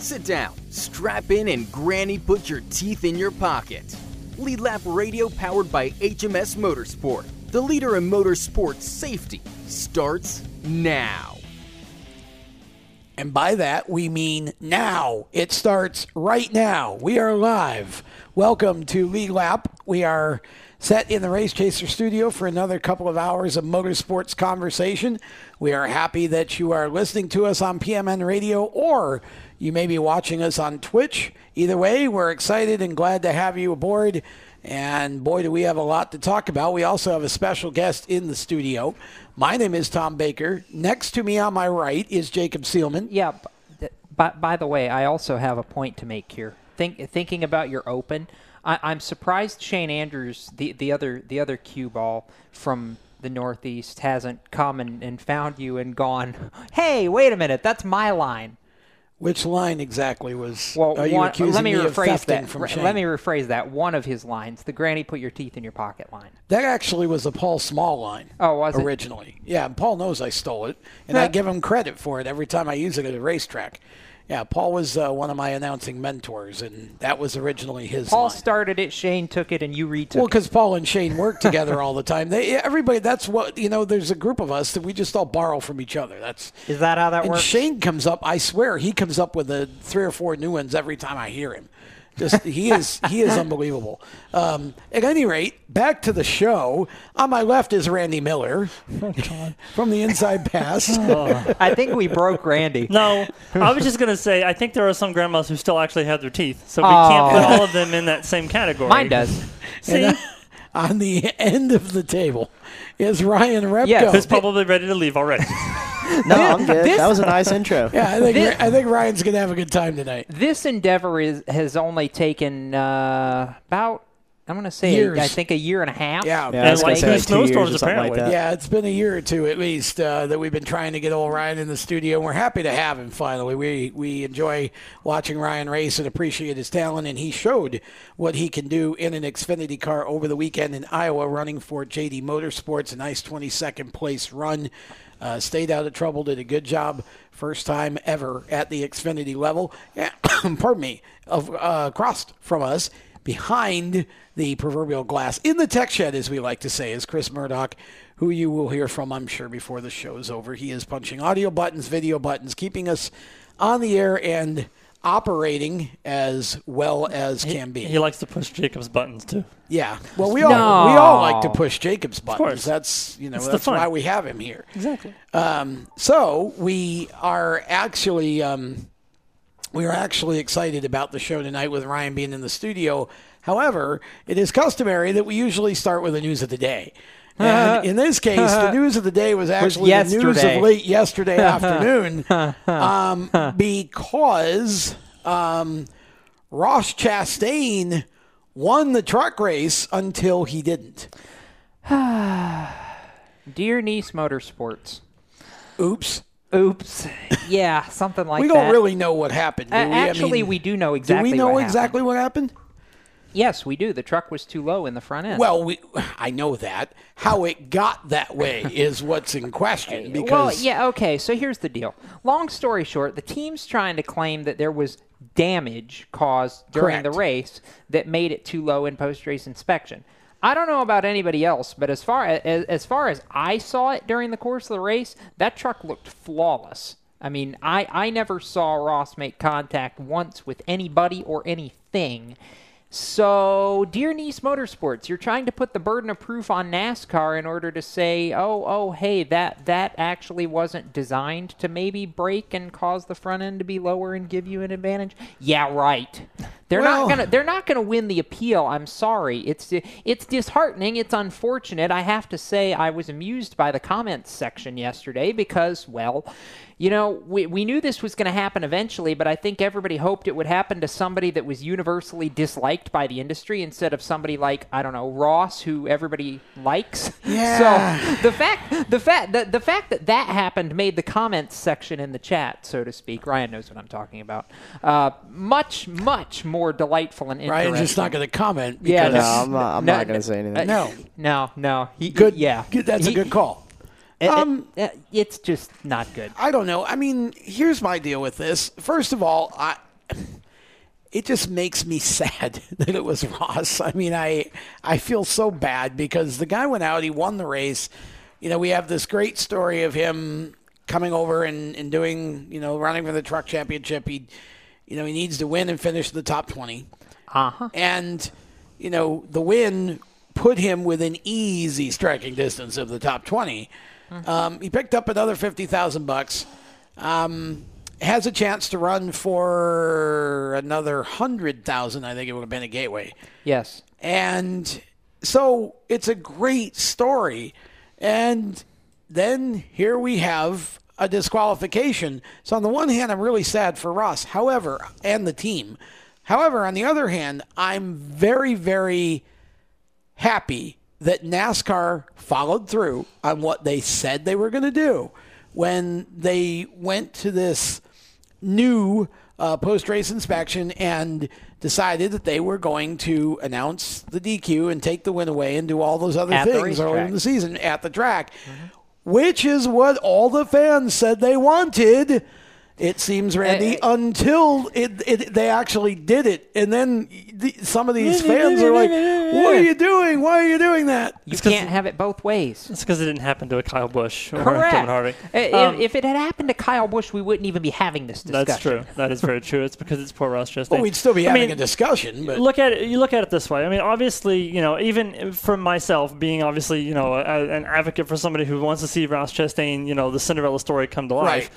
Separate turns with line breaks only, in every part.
Sit down, strap in, and Granny put your teeth in your pocket. Lead Lap Radio powered by HMS Motorsport, the leader in motorsport safety, starts now.
And by that, we mean now. It starts right now. We are live. Welcome to Lead Lap. We are set in the Race Chaser studio for another couple of hours of motorsports conversation. We are happy that you are listening to us on PMN Radio or you may be watching us on Twitch. Either way, we're excited and glad to have you aboard. And boy, do we have a lot to talk about. We also have a special guest in the studio. My name is Tom Baker. Next to me on my right is Jacob Seelman.
Yeah. By, by the way, I also have a point to make here. Think, thinking about your open, I, I'm surprised Shane Andrews, the, the other the other cue ball from the Northeast, hasn't come and, and found you and gone, hey, wait a minute, that's my line.
Which line exactly was?
Well,
are you
one,
accusing
let me,
me
rephrase that.
from Shane?
Let me rephrase that. One of his lines, the "Granny, put your teeth in your pocket" line.
That actually was a Paul Small line.
Oh, was it?
originally? Yeah, and Paul knows I stole it, and I give him credit for it every time I use it at a racetrack. Yeah, Paul was uh, one of my announcing mentors, and that was originally his.
Paul
line.
started it, Shane took it, and you retook
Well, because Paul and Shane work together all the time. They everybody. That's what you know. There's a group of us that we just all borrow from each other. That's
Is that how that
and
works?
Shane comes up. I swear he comes up with a three or four new ones every time I hear him. Just he is he is unbelievable. Um, at any rate, back to the show. On my left is Randy Miller from the Inside Pass.
I think we broke Randy.
No, I was just gonna say I think there are some grandmas who still actually have their teeth, so we
Oh.
can't put all of them in that same category.
Mine does.
See,
And, uh, on the end of the table is Ryan Repko.
Yeah,
who's probably ready to leave already.
No, I'm good.
this-
that was a nice intro.
yeah, I think
This-
I think Ryan's gonna have a good time tonight.
This endeavor is has only taken uh, about I'm going to say
Years.
I think a year and a half.
Yeah.
Yeah, I was
And like two
like years
snowstorms,
or something like
apparently.
Yeah, it's been a year or two at least uh, that we've been trying to get old Ryan in the studio, and we're happy to have him finally. We we enjoy watching Ryan race and appreciate his talent, and he showed what he can do in an Xfinity car over the weekend in Iowa, running for JD Motorsports, a nice 22nd place run. Uh, stayed out of trouble, did a good job, first time ever at the Xfinity level. Yeah, pardon me, of uh, crossed from us behind the proverbial glass in the tech shed, as we like to say, is Chris Murdoch, who you will hear from, I'm sure, before the show's over. He is punching audio buttons, video buttons, keeping us on the air and operating as well as can be.
He likes to push Jacob's buttons too.
Yeah. Well, we all we all like to push Jacob's buttons.
course.
That's you know
It's
that's why we have him here.
Exactly.
Um, so we are actually um, we are actually excited about the show tonight with Ryan being in the studio. However, it is customary that we usually start with the news of the day. And in this case, the news of the day was actually the news of late yesterday afternoon um, because um, Ross Chastain won the truck race until he didn't.
Dear Niece Motorsports.
Oops.
Oops. Yeah, something like that.
we don't really know what happened. Do
A-
we? I
actually,
mean,
we do know exactly.
Do we know
what
exactly
Happened.
what happened?
Yes, we do. The truck was too low in the front end.
Well, we, I know that. How it got that way is what's in question. Because
Well, yeah, okay. So here's the deal. Long story short, the team's trying to claim that there was damage caused during the race that made it too low in post-race inspection. I don't know about anybody else, but as far as as far as I saw it during the course of the race, that truck looked flawless. I mean, I I never saw Ross make contact once with anybody or anything. So, dear Niece Motorsports, you're trying to put the burden of proof on NASCAR in order to say, "Oh, oh, hey, that that actually wasn't designed to maybe break and cause the front end to be lower and give you an advantage." Yeah, right. They're
Well-
not gonna they're not gonna win the appeal. I'm sorry. It's it's disheartening. It's unfortunate. I have to say, I was amused by the comments section yesterday because, well, you know, we, we knew this was going to happen eventually, but I think everybody hoped it would happen to somebody that was universally disliked by the industry instead of somebody like I don't know Ross, who everybody likes.
Yeah.
So the fact the fact the, the fact that that happened made the comments section in the chat, so to speak. Ryan knows what I'm talking about. Uh, much much more delightful and interesting.
Ryan's just not going to comment.
Yeah,
because-
No, I'm not, I'm
No,
not going to say anything.
uh,
No.
no, no. He,
Good.
Yeah,
good- That's a good call.
It- it-
Um,
uh, it's just not good.
I don't know. I mean, here's my deal with this. First of all, I it just makes me sad that it was Ross. I mean, I I feel so bad because the guy went out, he won the race. You know, we have this great story of him coming over and, and doing, you know, running for the truck championship. He, you know, he needs to win and finish in the top 20.
Uh-huh.
And, you know, the win put him within easy striking distance of the top 20. Um, he picked up another 50,000 bucks. Um, has a chance to run for another 100,000, I think it would have been a gateway.
Yes.
And so it's a great story. And then here we have a disqualification. So on the one hand, I'm really sad for Ross, however, and the team. However, on the other hand, I'm very, very happy that NASCAR followed through on what they said they were going to do when they went to this new uh, post race inspection and decided that they were going to announce the DQ and take the win away and do all those other
At
things early in the season at the track, which is what all the fans said they wanted. It seems, Randy,
Uh,
until it, it they actually did it, and then the, some of these fans are like, "What are you doing? Why are you doing that?"
You
'cause-
can't have it both ways.
It's because it didn't happen to a Kyle Busch or
Correct.
Kevin Harvick.
I-
Um,
if, if it had happened to Kyle Busch, we wouldn't even be having this discussion.
That's true. That is very true. It's because it's poor Ross Chastain.
Well, we'd still be
I
having
mean,
a discussion, but
look at it. You look at it this way. I mean, obviously, you know, even for myself, being obviously, you know, a, an advocate for somebody who wants to see Ross Chastain, you know, the Cinderella story come to life.
Right.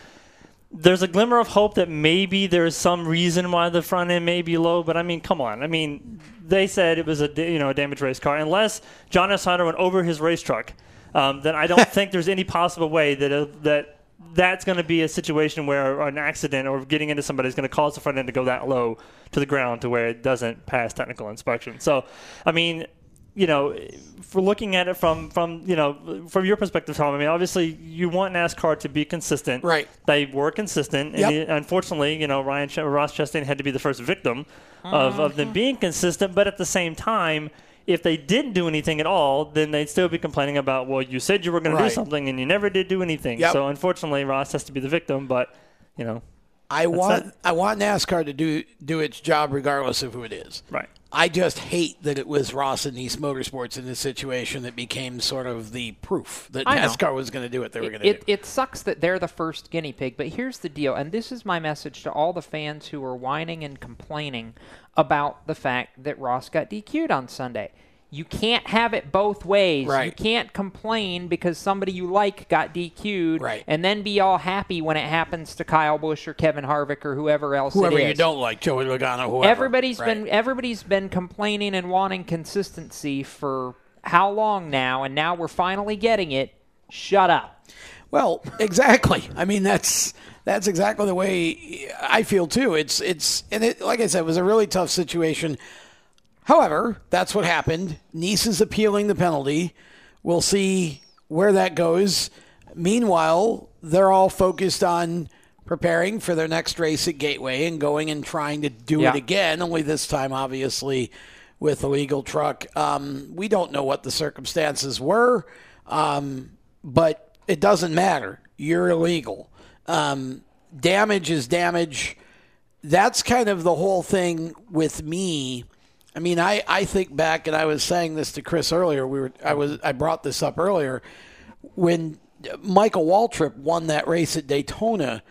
There's a glimmer of hope that maybe there's some reason why the front end may be low, but I mean, come on. I mean, they said it was a you know a damaged race car. Unless John S. Hunter went over his race truck, um, then I don't think there's any possible way that uh, that that's going to be a situation where an accident or getting into somebody is going to cause the front end to go that low to the ground to where it doesn't pass technical inspection. So, I mean, you know, for looking at it from from you know from your perspective, Tom. I mean, obviously you want NASCAR to be consistent.
Right.
They were consistent, and
Yep.
it- unfortunately, you know, Ryan Ch- Ross Chastain had to be the first victim of, of them mm-hmm. being consistent. But at the same time. If they didn't do anything at all, then they'd still be complaining about, well, you said you were going to do something and you never did do anything.
Yep.
So unfortunately, Ross has to be the victim. But you know,
I want
it.
I want NASCAR to do do its job regardless of who it is.
right?
I just hate that it was Ross and East Motorsports in this situation that became sort of the proof that NASCAR was going to do what they were going to do.
it sucks that they're the first guinea pig, but here's the deal, and this is my message to all the fans who are whining and complaining about the fact that Ross got DQ'd on Sunday. You can't have it both ways. You can't complain because somebody you like got DQ'd
Right.
and then be all happy when it happens to Kyle Busch or Kevin Harvick or whoever else
Whoever you don't like, Joey Logano, whoever.
Everybody's
Right.
been everybody's been complaining and wanting consistency for how long now, and now we're finally getting it. Shut up.
Well, exactly. I mean, that's that's exactly the way I feel too. It's it's and it like I said, it was a really tough situation. However, that's what happened. Niece is appealing the penalty. We'll see where that goes. Meanwhile, they're all focused on preparing for their next race at Gateway and going and trying to do
Yeah.
it again. Only this time, obviously, with a legal truck. Um, we don't know what the circumstances were, um, but it doesn't matter. You're illegal. Um, damage is damage. That's kind of the whole thing with me. I mean, I, I think back, and I was saying this to Chris earlier. We were I was I brought this up earlier when Michael Waltrip won that race at Daytona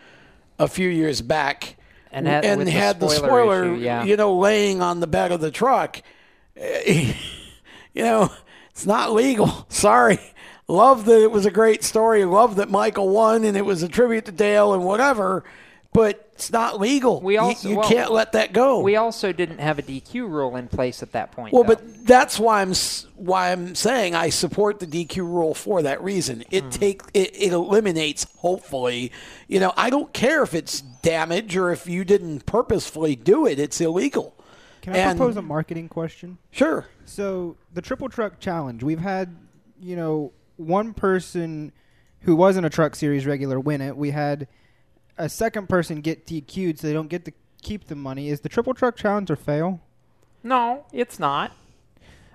a few years back,
And had- with the
had the
spoiler
spoiler,
issue, yeah.
you know, laying on the back of the truck. Eh, you know, it's not legal. Sorry. Love that it was a great story. Love that Michael won and it was a tribute to Dale and whatever, but it's not legal.
We
You-
also-
you,
well,
can't let that go.
We also didn't have a DQ rule in place at that point.
Well,
though.
but that's why I'm why I'm saying I support the DQ rule for that reason. It hmm. take it, it eliminates hopefully. You know, I don't care if it's damage or if you didn't purposefully do it. It's illegal.
Can I
And-
propose a marketing question?
Sure.
So the triple truck challenge, we've had, you know, one person who wasn't a truck series regular win it. We had a second person get DQ'd, so they don't get to keep the money. Is the triple truck challenge a fail?
no, it's not.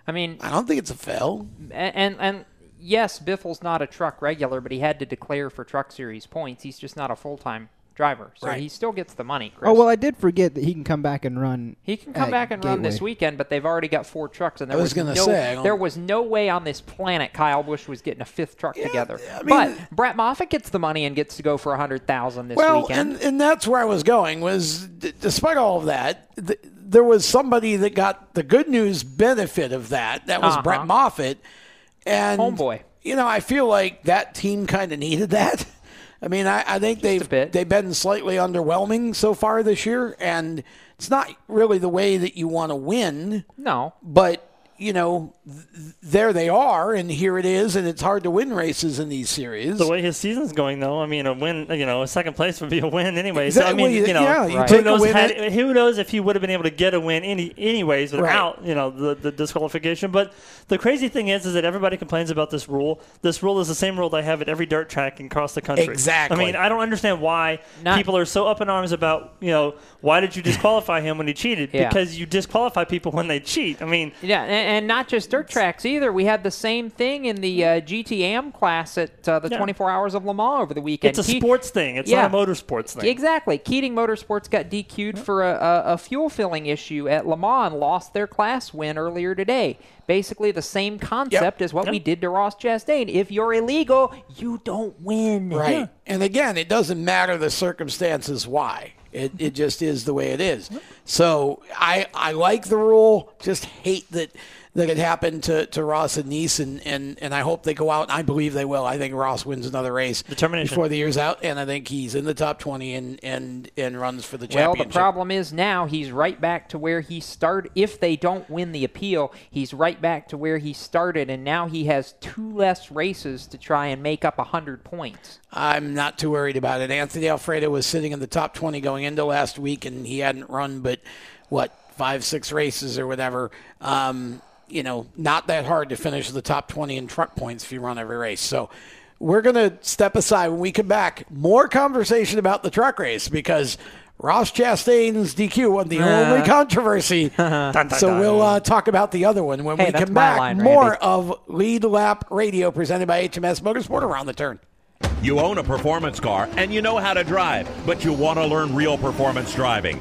I mean,
I don't think it's a fail.
a- and and yes, Biffle's not a truck regular, but he had to declare for Truck Series points. He's just not a full time driver, so
Right.
he still gets the money. Chris.
Oh well, I did forget that he can come back and run.
He can come back and run this weekend, but they've already got four trucks, and there
I was
was,
gonna
no,
say,
there was no way on this planet Kyle Busch was getting a fifth truck together.
I mean-
but Brett Moffitt gets the money and gets to go for a hundred thousand this
well,
weekend.
and and that's where I was going. Was d- despite all of that, th- there was somebody that got the good news benefit of that. That was
Uh-huh.
Brett Moffitt, and
Homeboy.
You know, I feel like that team kind of needed that. I mean, I, I think they've they've been slightly underwhelming so far this year, and it's not really the way that you want to win.
no,
But you know, th- there they are, and here it is, and it's hard to win races in these series.
The way his season's going, though, I mean, a win, you know, a second place would be a win anyway. So, I
Exactly.
mean, you know,
Yeah, you
Right.
who knows, had, who knows if he would have been able to get a win any, anyways without, you know, the, the disqualification. But the crazy thing is, is that everybody complains about this rule. This rule is the same rule they have at every dirt track across the country.
Exactly.
I mean, I don't understand why
Not-
people are so up in arms about, you know, why did you disqualify him when he cheated?
Yeah.
Because you disqualify people when they cheat. I mean,
Yeah, and, and not just dirt tracks either. We had the same thing in the uh, GTM class at uh, the
Yeah.
24 Hours of Le Mans over the weekend.
it's a
Ke-
sports thing. It's
Yeah.
not a motorsports thing.
Exactly. Keating Motorsports got DQ'd for a, a, a fuel filling issue at Le Mans and lost their class win earlier today. Basically, the same concept as what we did to Ross Chastain. If you're illegal, you don't win.
Right. And again, it doesn't matter the circumstances why. It, it just is the way it is. So I I like the rule. Just hate that that it happened to, to Ross and Niece, and, and, and I hope they go out. And I believe they will. I think Ross wins another race
Determination.
before the year's out, and I think he's in the top twenty and and, and runs for the championship.
Well, the problem is now he's right back to where he started. If they don't win the appeal, he's right back to where he started, and now he has two less races to try and make up 100 points.
I'm not too worried about it. Anthony Alfredo was sitting in the top 20 going into last week, and he hadn't run but, what, five, six races or whatever. Um, you know, not that hard to finish the top 20 in truck points if you run every race. So we're going to step aside when we come back. More conversation about the truck race because Ross Chastain's DQ wasn't the only controversy. so we'll uh, talk about the other one when
Hey,
we
that's
come back.
line,
More of Lead Lap Radio presented by HMS Motorsport around the turn.
You own a performance car and you know how to drive, but you want to learn real performance driving.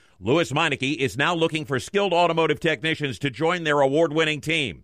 Lewes Meineke is now looking for skilled automotive technicians to join their award winning team.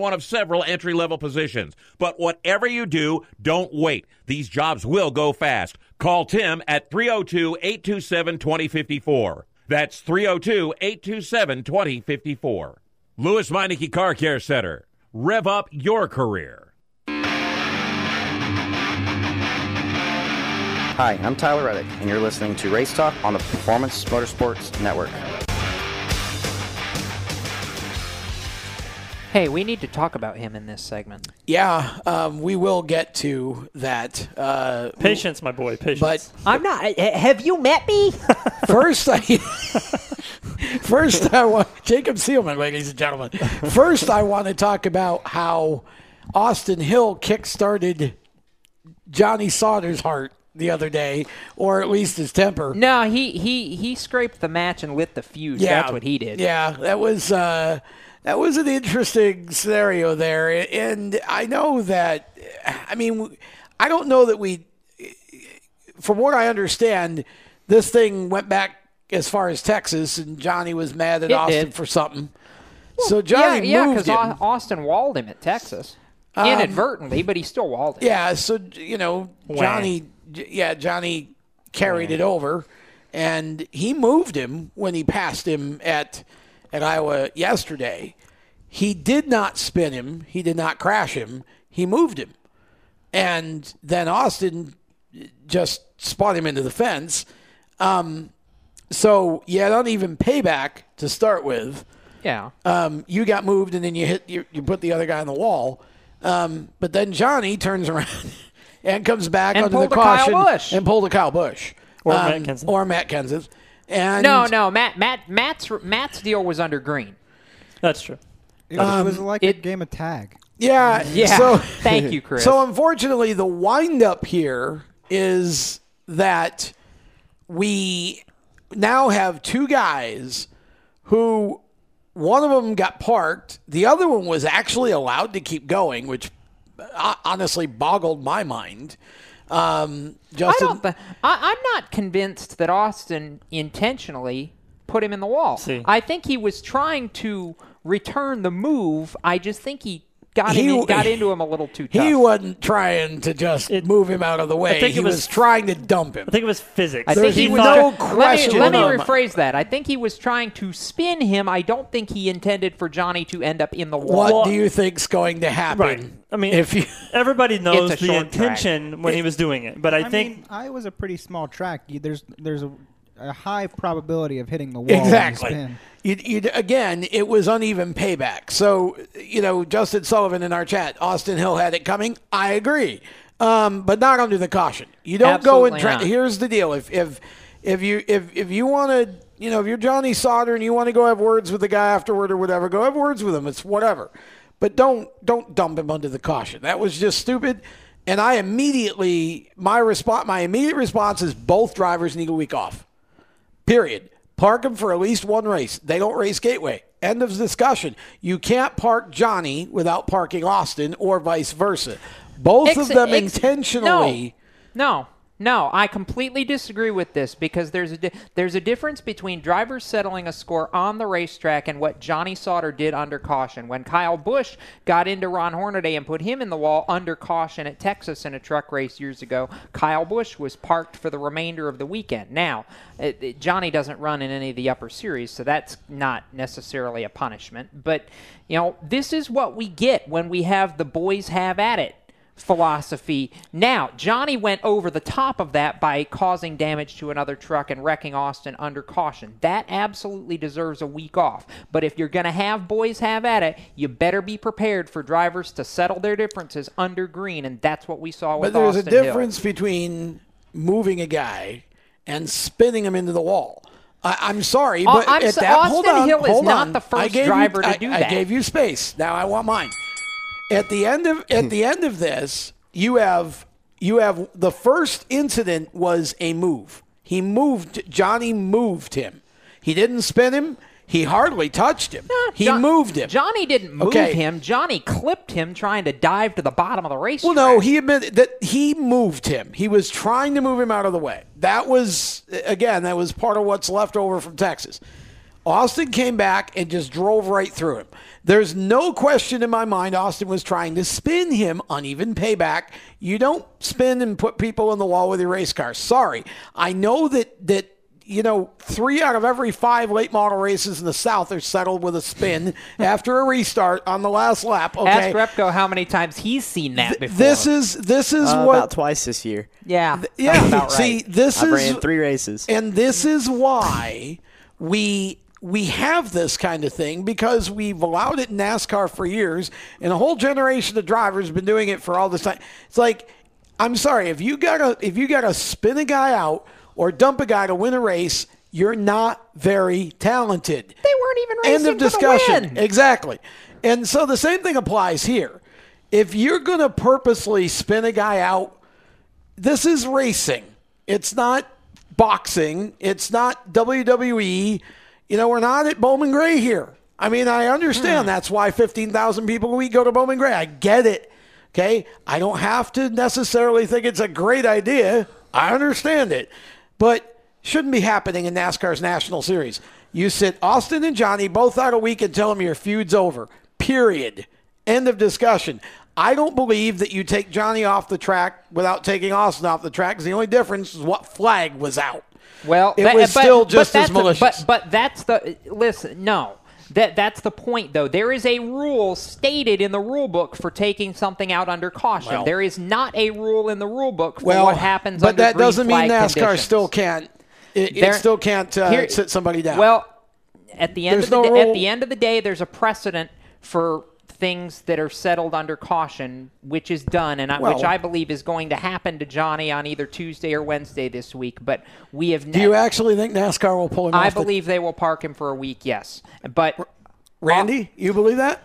one of several entry level positions. But whatever you do, don't wait. These jobs will go fast. Call Tim at 302 827 2054. That's 302 827 2054. Lewes Meineke Car Care Center. Rev up your career.
Hi, I'm Tyler Reddick, and you're listening to Race Talk on the Performance Motorsports Network.
Hey, we need to talk about him in this segment.
Yeah, um, we will get to that. Uh,
Patience, my boy. Patience.
But
I'm not. eh, Have you met me?
first, I first I want Jacob Seelman, ladies and gentlemen. First, I want to talk about how Austin Hill kick-started Johnny Sauter's heart the other day, or at least his temper.
no, he he he scraped the match and lit the fuse. That's what he did.
Yeah, that was uh, that was an interesting scenario there, and I know that. I mean, I don't know that we. From what I understand, this thing went back as far as Texas, and Johnny was mad at
It
Austin
did.
for something. so Johnny
yeah, yeah,
moved
because
him.
Austin walled him at Texas
Um,
inadvertently, but he still walled him.
Yeah, so you know, Johnny, yeah, Johnny carried it over, and he moved him when he passed him at at Iowa yesterday. He did not spin him. He did not crash him. He moved him, and then Austin just spun him into the fence. Um, so you had uneven payback to start with.
Yeah.
Um, you got moved, and then you hit you, you put the other guy on the wall. Um, but then Johnny turns around and comes back
And
under the
pulled a Kyle
caution and pulled a Kyle Busch
Or Matt Kenseth.
or Matt Kenseth. And
no, no, Matt, Matt, Matt's Matt's deal was under green.
That's true.
It was, it was
Um,
like a game of tag.
Yeah.
Yeah.
So,
Thank you, Chris.
So unfortunately, the windup here is that we now have two guys who one of them got parked, the other one was actually allowed to keep going, which uh, honestly boggled my mind. Um,
I
Justin,
don't. Th- I, I'm not convinced that Austin intentionally put him in the wall.
See.
I think he was trying to return the move. I just think he got
He-
in, got into him a little too tough.
he wasn't trying to just move him out of the way.
I think it
he was,
was-
trying to dump him.
I think it was physics.
I think he was.
no
let me,
question
let me rephrase that. I think he was trying to spin him. I don't think he intended for Johnny to end up in the wall.
what do you think's going to happen?
Right. I mean,
if you
everybody knows the
short track.
intention when he was doing it, but I,
I
think
mean, was a pretty small track. There's there's a, a high probability of hitting the wall. when you
Exactly.
Spin.
You, you, again, it was uneven payback. So, you know, Justin Sullivan in our chat, Austin Hill had it coming. I agree, um, but not under the caution. You don't go and try.
not.
Here's the deal: if if if you if if you want to, you know, if you're Johnny Sauter and you want to go have words with the guy afterward or whatever, go have words with him. It's whatever, but don't don't dump him under the caution. That was just stupid. And I immediately my response my immediate response is both drivers need a week off. Period. Park them for at least one race. They don't race Gateway. End of discussion. You can't park Johnny without parking Austin or vice versa. Both of them
ex-
intentionally.
No, no, I completely disagree with this because there's a di- there's a difference between drivers settling a score on the racetrack and what Johnny Sauter did under caution. When Kyle Busch got into Ron Hornaday and put him in the wall under caution at Texas in a truck race years ago, Kyle Busch was parked for the remainder of the weekend. Now, it, it- Johnny doesn't run in any of the upper series, so that's not necessarily a punishment. But you know, this is what we get when we have the boys have at it philosophy. Now, Johnny went over the top of that by causing damage to another truck and wrecking Austin under caution. That absolutely deserves a week off. But if you're going to have boys have at it, you better be prepared for drivers to settle their differences under green, and that's what we saw with
But there's
Austin
a
Hill.
difference between moving a guy and spinning him into the wall. I, I'm sorry,
Au-
but
I'm
at
so-
that, hold
Austin
on,
Hill is
hold
not
on.
the first driver
you,
to do that.
I gave you space. Now I want mine. At the end of at the end of this, you have you have the first incident was a move. He moved Johnny moved him. He didn't spin him. He hardly touched him. he
John-
moved him.
Johnny didn't move
Okay.
him. Johnny clipped him trying to dive to the bottom of the race.
Well, no, he admitted that he moved him. He was trying to move him out of the way. That was again, that was part of what's left over from Texas. Austin came back and just drove right through him. There's no question in my mind Austin was trying to spin him uneven payback. You don't spin and put people in the wall with your race car. Sorry. I know that that you know, three out of every five late model races in the South are settled with a spin after a restart on the last lap. Okay,
Ask Repko how many times he's seen that before.
this is this is
Uh,
what
about twice this year.
yeah,
yeah.
about right.
See, this
I
is
ran three races.
and this is why we we have this kind of thing because we've allowed it in NASCAR for years, and a whole generation of drivers have been doing it for all this time. It's like, I'm sorry, if you gotta if you gotta spin a guy out or dump a guy to win a race, you're not very talented.
They weren't even racing
End of discussion. Exactly. And so the same thing applies here. If you're going to purposely spin a guy out, this is racing. It's not boxing. It's not WWE. You know, we're not at Bowman Gray here. I mean, I understand hmm. that's why 15,000 people a week go to Bowman Gray. I get it. Okay. I don't have to necessarily think it's a great idea. I understand it. But shouldn't be happening in NASCAR's National Series. You sit Austin and Johnny both out a week and tell them your feud's over. Period. End of discussion. I don't believe that you take Johnny off the track without taking Austin off the track because the only difference is what flag was out.
Well,
it
that-
was
but-
still just as
that's the-
malicious.
but but that's the listen. No, that that's the point though. There is a rule stated in the rule book for taking something out under caution.
Well-
there is not a rule in the rule book for
well,
what happens.
but
under
that
green
doesn't mean NASCAR
conditions.
still can't. It, it still can't uh,
Here-
sit somebody down.
Well, at the end
There's
of the
no
da- at the end of the day, there's a precedent for things that are settled under caution, which is done, and I, which I believe is going to happen to Johnny on either Tuesday or Wednesday this week. But we have.
do you actually think NASCAR will pull him
I
off? the-
believe they will park him for a week. Yes, but
Randy, you believe that?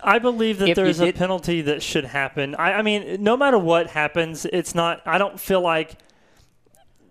I believe that
If you
there's a penalty that should happen. I, I mean, no matter what happens, it's not. I don't feel like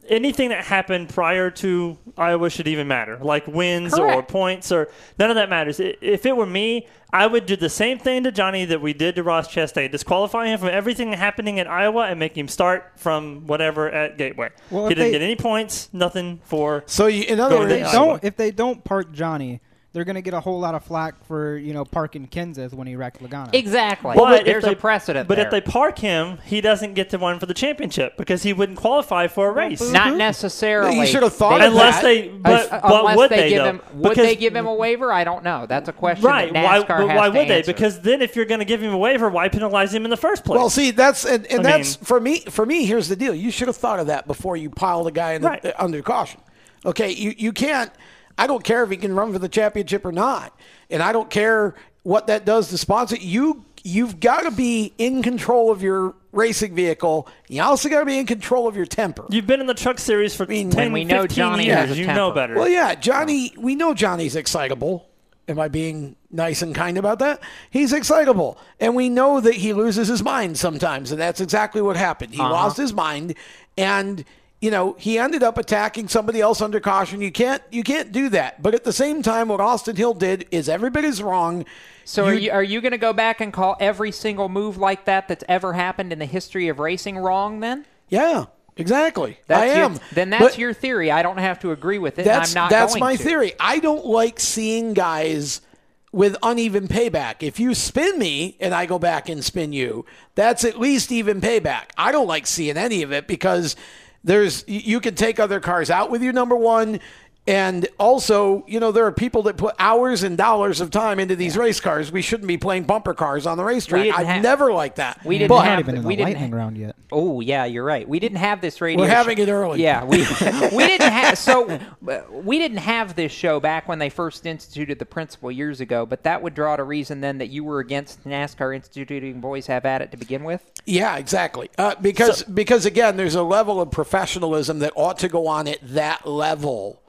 anything that happened prior to Iowa should even matter, like wins or points or none of that matters. If it were me, I would do the same thing to Johnny that we did to Ross Chastain: disqualify him from everything happening in Iowa and make him start from whatever at Gateway.
Well,
he didn't
they-
get any points, nothing for.
So, you, in other
Going
If
words,
don't, if they don't park Johnny, they're going to get a whole lot of flack for you know parking Kenseth when he wrecked Logano.
exactly.
But if
there's
they-
a precedent.
But
there.
if they park him, he doesn't get to run for the championship because he wouldn't qualify for a race.
not necessarily,
You should have thought
They-
of
Unless
that.
they, but,
Uh,
but
unless
would
they,
they,
give
though?
him, would
Because-
they give him a waiver? I don't know. That's a question
right?
that
Why,
NASCAR
but
has
why
to
would they?
answer.
Because then, if you're going to give him a waiver, why penalize him in the first place?
Well, see, that's and, and that's
mean-
for me. For me, here's the deal: you should have thought of that before you piled a guy in the,
Right.
uh, under caution. Okay, you you can't. I don't care if he can run for the championship or not, and I don't care what that does to sponsor. You you've got to be in control of your racing vehicle. You also got to be in control of your temper.
You've been in the truck series for
mean,
10,
we know
15
Johnny
years. you
temper.
know better.
Well, yeah, Johnny. We know Johnny's excitable. Am I being nice and kind about that? He's excitable, and we know that he loses his mind sometimes, and that's exactly what happened. He uh-huh. lost his mind, and you know he ended up attacking somebody else under caution. You can't you can't do that. But at the same time, what Austin Hill did is everybody's wrong.
So are you are you going to go back and call every single move like that that's ever happened in the history of racing wrong? Then
Yeah, exactly.
that's
I
your-
am.
then that's
But-
your theory. I don't have to agree with it.
That's
I'm not
that's my
to.
theory. I don't like seeing guys with uneven payback. If you spin me and I go back and spin you, that's at least even payback. I don't like seeing any of it because there's you can take other cars out with you number 1 and also, you know, there are people that put hours and dollars of time into these race cars. We shouldn't be playing bumper cars on the racetrack. I've
have-
never liked that.
We didn't
But-
We're
have
even in
we
the
didn't
lightning round yet.
Oh yeah, you're right. We didn't have this radio.
We're
show-
having it early.
Yeah, we we didn't have so uh, we didn't have this show back when they first instituted the principle years ago. But that would draw to reason then that you were against NASCAR instituting boys have at it to begin with.
Yeah, exactly. Uh, because because again, there's a level of professionalism that ought to go on at that level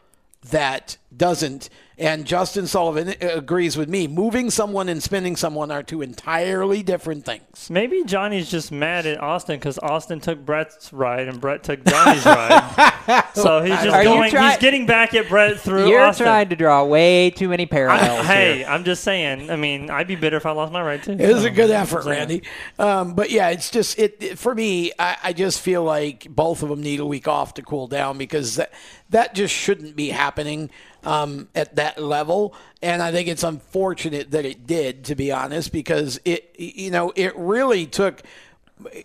that doesn't. And Justin Sullivan uh, agrees with me. Moving someone and spinning someone are two entirely different things.
Maybe Johnny's just mad at Austin because Austin took Brett's ride and Brett took Johnny's ride. So he's just
Are
going.
try-
he's getting back at Brett through
You're
Austin.
trying to draw way too many parallels.
hey,
here.
I'm just saying. I mean, I'd be bitter if I lost my ride too.
It was a good effort,
yeah.
Randy. Um, but yeah, it's just it, it- for me. I, I just feel like both of them need a week off to cool down because that that just shouldn't be happening um, at that level. And I think it's unfortunate that it did, to be honest, because it you know it really took.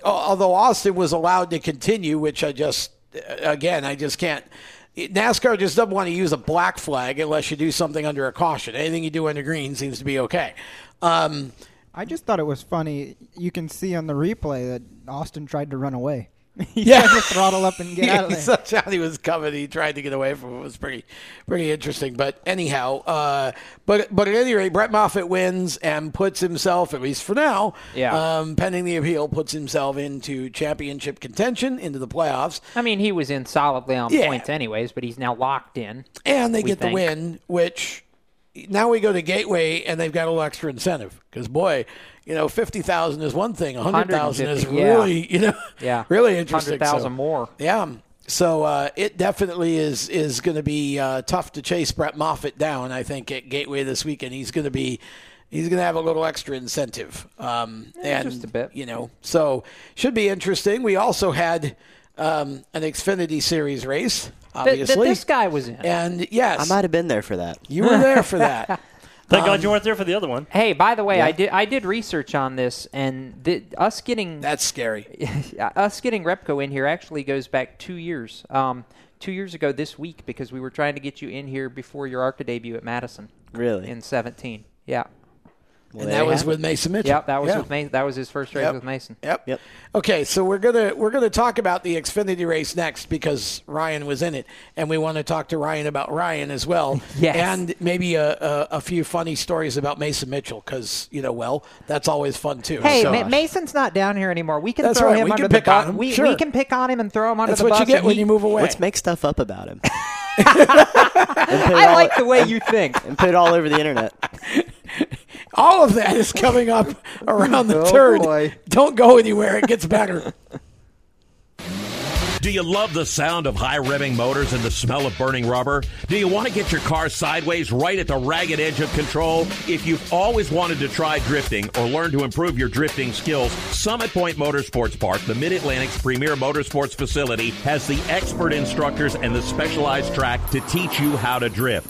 Although Austin was allowed to continue, which I just again I just can't. NASCAR just doesn't want to use a black flag unless you do something under a caution. Anything you do under green seems to be okay. Um,
I just thought it was funny. You can see on the replay that Austin tried to run away. he
Yeah.
tried to throttle up and get out of
he
there.
saw Johnny was coming. He tried to get away from it. It was pretty, pretty interesting. But anyhow, uh, but but at any rate, Brett Moffitt wins and puts himself, at least for now,
Yeah.
um, pending the appeal, puts himself into championship contention, into the playoffs,
I mean, he was in solidly on
Yeah.
points anyways, but he's now locked in.
and they get
think.
the win. Which now we go to Gateway, and they've got a little extra incentive because boy. You know, fifty thousand is one thing. A hundred thousand is
150, yeah.
really, you know,
Yeah.
really interesting.
100,000
So-
more.
Yeah. So uh, it definitely is is going to be uh, tough to chase Brett Moffitt down. I think at Gateway this weekend, he's going to be he's going to have a little extra incentive. Um, and
just a bit.
you know, so should be interesting. We also had um, an Xfinity Series race,
Th-
obviously,
th- this guy was in.
and yes,
I might have been there for that.
you were there for that.
Thank
Um,
God you weren't there for the other one.
Hey, by the way,
Yeah.
I did I did research on this, and th- us getting
That's scary.
us getting Repko in here actually goes back two years. Um, two years ago this week because we were trying to get you in here before your ARCA debut at Madison
Really?
in 17. Yeah.
Well,
and that was with
it.
Mason Mitchell.
Yep, that was
Yeah.
with Mason. That was his first race
Yep.
with Mason.
Yep.
Yep.
Okay, so we're gonna we're gonna talk about the Xfinity race next because Ryan was in it, and we want to talk to Ryan about Ryan as well,
Yes.
and maybe a, a, a few funny stories about Mason Mitchell because you know, well, that's always fun too.
Hey,
So-
Ma- Mason's not down here anymore. We can
That's
throw
right,
him
we
under
can
the
pick on
bus.
him,
We,
sure.
we can pick on him and throw him under
that's
the bus.
That's what you get when
he-
you move away.
Let's make stuff up about him. And put it
I
all-
like the way you think.
and put it all over the internet.
All of that is coming up around the
Oh,
turn.
boy.
Don't go anywhere; it gets better.
Do you love the sound of high revving motors and the smell of burning rubber? Do you want to get your car sideways right at the ragged edge of control? If you've always wanted to try drifting or learn to improve your drifting skills, Summit Point Motorsports Park, the Mid Atlantic's premier motorsports facility, has the expert instructors and the specialized track to teach you how to drift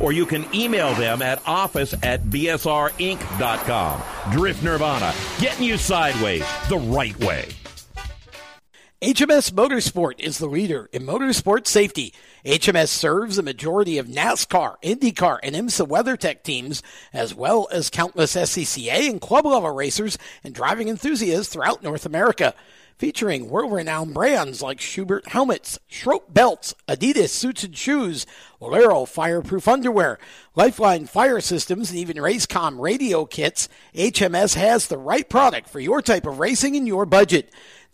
or you can email them at office at bsrinc.com. Drift Nirvana, getting you sideways the right way.
HMS Motorsport is the leader in motorsport safety. HMS serves a majority of NASCAR, IndyCar, and IMSA WeatherTech teams, as well as countless SCCA and club level racers and driving enthusiasts throughout North America. Featuring world renowned brands like Schuberth helmets, Schroth belts, Adidas suits and shoes, Walero fireproof underwear, Lifeline fire systems, and even Racecom radio kits, HMS has the right product for your type of racing and your budget.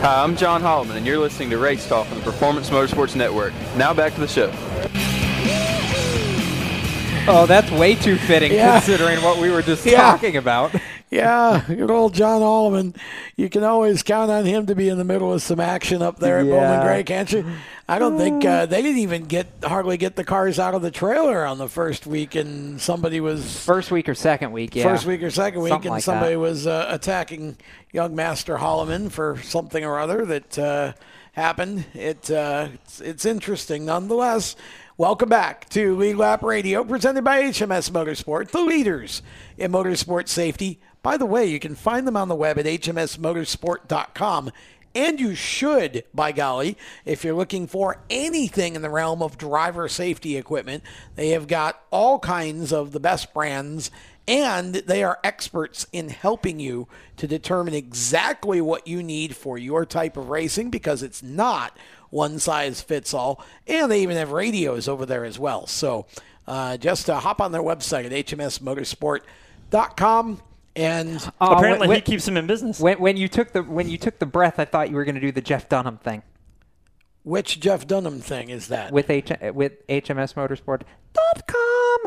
Hi, I'm John Holloman, and you're listening to Race Talk on the Performance Motorsports Network. Now back to the show.
Oh, that's way too fitting
Yeah.
considering what we were just
Yeah.
talking about.
Yeah, good old John Holloman. You can always count on him to be in the middle of some action up there at Bowman
Yeah.
Gray, can't you? I don't think uh, they didn't even get hardly get the cars out of the trailer on the first week, and somebody was
First week or second week, yeah.
first week or second week,
Something
and
like
somebody
that.
was uh, attacking young Master Holloman for something or other that uh, happened. It uh, it's, it's interesting nonetheless. Welcome back to Lead Lap Radio, presented by HMS Motorsport, the leaders in motorsport safety. By the way, you can find them on the web at hmsmotorsport.com. And you should, by golly, if you're looking for anything in the realm of driver safety equipment. They have got all kinds of the best brands, and they are experts in helping you to determine exactly what you need for your type of racing because it's not one size fits all. And they even have radios over there as well. So uh, just uh, hop on their website at hmsmotorsport.com. And
Uh,
Apparently,
when-
he keeps him in business.
When, when you took the when you took the breath, I thought you were going to do the Jeff Dunham thing
which Jeff Dunham thing is that?
with H with HMS Motorsport.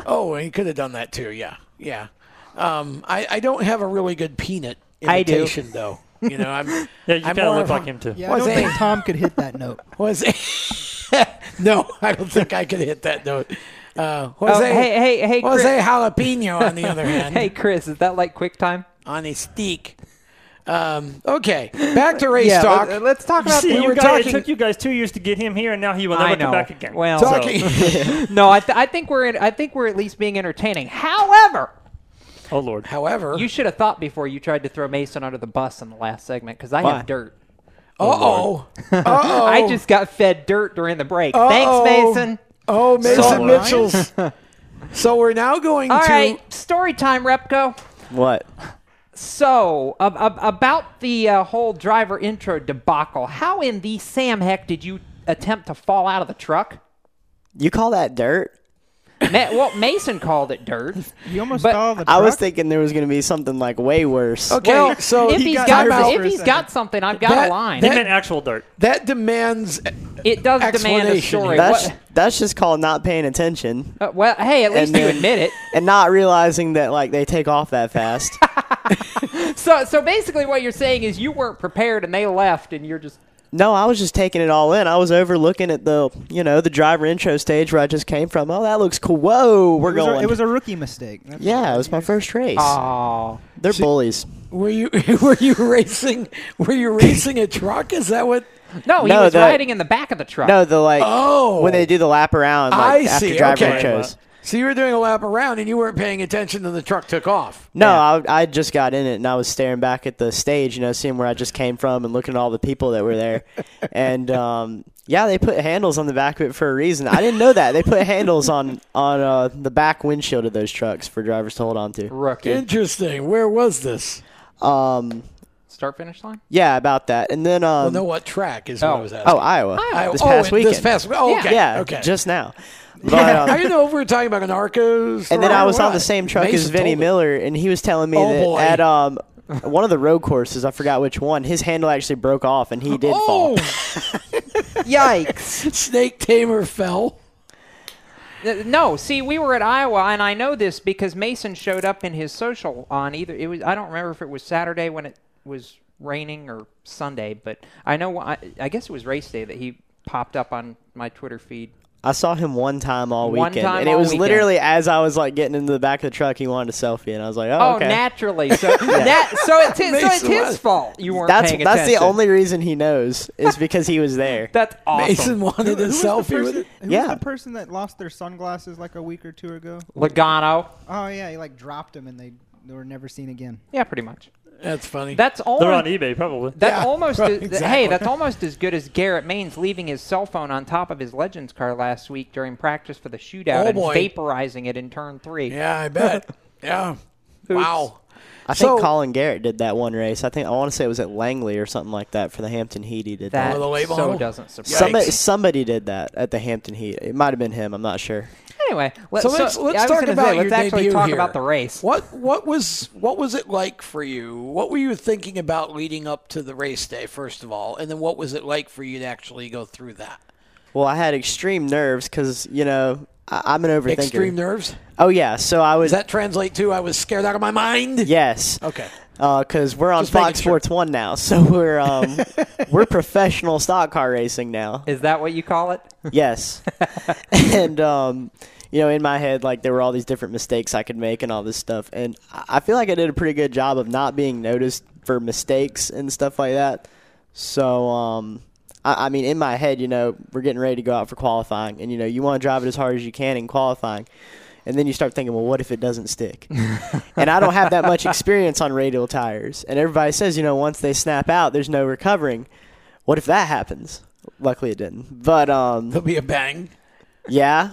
Oh, he could have done that too. Yeah, yeah. Um, I, I don't have a really good peanut
I do.
imitation though. You know, I'm.
Yeah, you kinda look like him, too.
Yeah, I don't
a-
think Tom could hit that note.
Was a, no, I don't think I could hit that note. Uh, Jose,
Oh, hey, hey, hey,
Jose
Chris.
Jalapeno, on the other hand,
hey, Chris, is that like QuickTime?
on a steak. Um, okay, back to race
Yeah,
talk.
let- let's talk about.
see,
we
you
were
guys,
talking-
it took you guys two years to get him here, and now he will
I
never
know.
come back again.
Well,
So-
no, I, th- I think we're in, I think we're at least being entertaining. However,
oh lord,
However,
you should have thought before you tried to throw Mason under the bus in the last segment because I
Why?
have dirt.
uh oh, oh,
I just got fed dirt during the break.
Uh-oh.
Thanks, Mason.
Oh Mason
So-
Mitchell's. so we're now going
All
to
right, story time, Repko.
What?
So, ab- ab- about the uh, whole driver intro debacle, how in the Sam heck did you attempt to fall out of the truck?
You call that dirt?
Ma- well, Mason called it dirt.
You almost
But-
stalled the truck.
I was thinking there was going to be something like way worse.
Okay,
well,
so
if
he
he's
got
got, if
for a
he's
second.
got something, I've got
That-
a line.
he
that-
meant actual dirt.
that demands
it does demand a story.
That's that's just called not paying attention
uh, well, hey, at least
And
you
then-
admit it.
and not realizing that like they take off that fast.
So, so basically, what you're saying is you weren't prepared and they left, and you're just
no, I was just taking it all in. I was over looking at the you know the driver intro stage where I just came from. Oh, that looks cool. Whoa, we're
it was,
going.
a, it was a rookie mistake. That's
yeah, it was my first race.
oh.
They're bullies.
Were you were you racing? Were you racing a truck? Is that what?
No, he
No,
was
the-
riding in the back of the truck.
No, the like
Oh.
when they oh. do the lap around like,
I
after
see.
driver
Okay.
intros.
So you were doing a lap around and you weren't paying attention, and the truck took off.
No, I, I just got in it and I was staring back at the stage, you know, seeing where I just came from and looking at all the people that were there. and um, yeah, they put handles on the back of it for a reason. I didn't know that. They put handles on on uh, the back windshield of those trucks for drivers to hold on to.
Rookie.
Interesting. Where was this?
Um,
start finish line?
Yeah, about that. And then um,
well, no, what track is what I was asking.
Oh, Iowa.
Iowa.
This
Oh,
past
it-
weekend.
this past- oh, okay,
Yeah,
okay.
just now. But, um,
I didn't know if we were talking about an Arcos.
and then I was on
what.
the same truck as
Mason
Vinny
told me.
Miller, and he was telling me
Oh,
that
boy.
at um, one of the road courses, I forgot which one, his handle actually broke off, and he did fall.
Yikes!
Snake tamer fell.
No, see, we were at Iowa, and I know this because Mason showed up in his social on either. It was I don't remember if it was Saturday when it was raining or Sunday, but I know I, I guess it was race day that he popped up on my Twitter feed.
I saw him one time all
One
weekend,
time
and it was
weekend.
literally as I was like getting into the back of the truck, he wanted a selfie, and I was like, "Oh,
Oh,
okay."
naturally. So that so it's his, so it's
Mason
his fault you weren't
That's
paying
that's the only reason he knows is because he was there.
That's awesome.
Mason wanted
Who-
a
who was
selfie with
person-
it.
Who
Yeah.
was the person that lost their sunglasses like a week or two ago?
Logano.
Oh yeah, he like dropped them and they they were never seen again.
Yeah, pretty much.
That's funny.
That's almost
They're on eBay, probably.
That's
Yeah,
almost
right,
as,
exactly.
hey, that's almost as good as Garrett Maines leaving his cell phone on top of his Legends car last week during practice for the shootout
Oh,
and
boy.
vaporizing it in turn three.
Yeah, I bet. yeah. Wow.
I think Colin Garrett did that one race. I think I want to say it was at Langley or something like that for the Hampton Heat. He did
That
that.
The
so doesn't surprise
Somebody, somebody did that at the Hampton Heat. It might have been him. I'm not sure.
Anyway, let's,
So let's, let's
I
talk
gonna
about
say, let's actually
debut
talk
here.
about the race.
What what was what was it like for you? What were you thinking about leading up to the race day, first of all, and then what was it like for you to actually go through that?
Well, I had extreme nerves because you know I, I'm an overthinker.
Extreme nerves.
Oh yeah, so I was.
Does that translate to I was scared out of my mind?
Yes.
Okay.
Because we're on
Just making
Fox
sure.
Sports One now, so we're um, we're professional stock car racing now.
Is that what you call it?
Yes. and um, you know, in my head, like there were all these different mistakes I could make and all this stuff, and I feel like I did a pretty good job of not being noticed for mistakes and stuff like that. So, um, I, I mean, in my head, you know, we're getting ready to go out for qualifying, and you know, you want to drive it as hard as you can in qualifying. And then you start thinking, well, what if it doesn't stick? and I don't have that much experience on radial tires. And everybody says, you know, once they snap out, there's no recovering. What if that happens? Luckily, it didn't. But um,
There'll be a bang.
Yeah,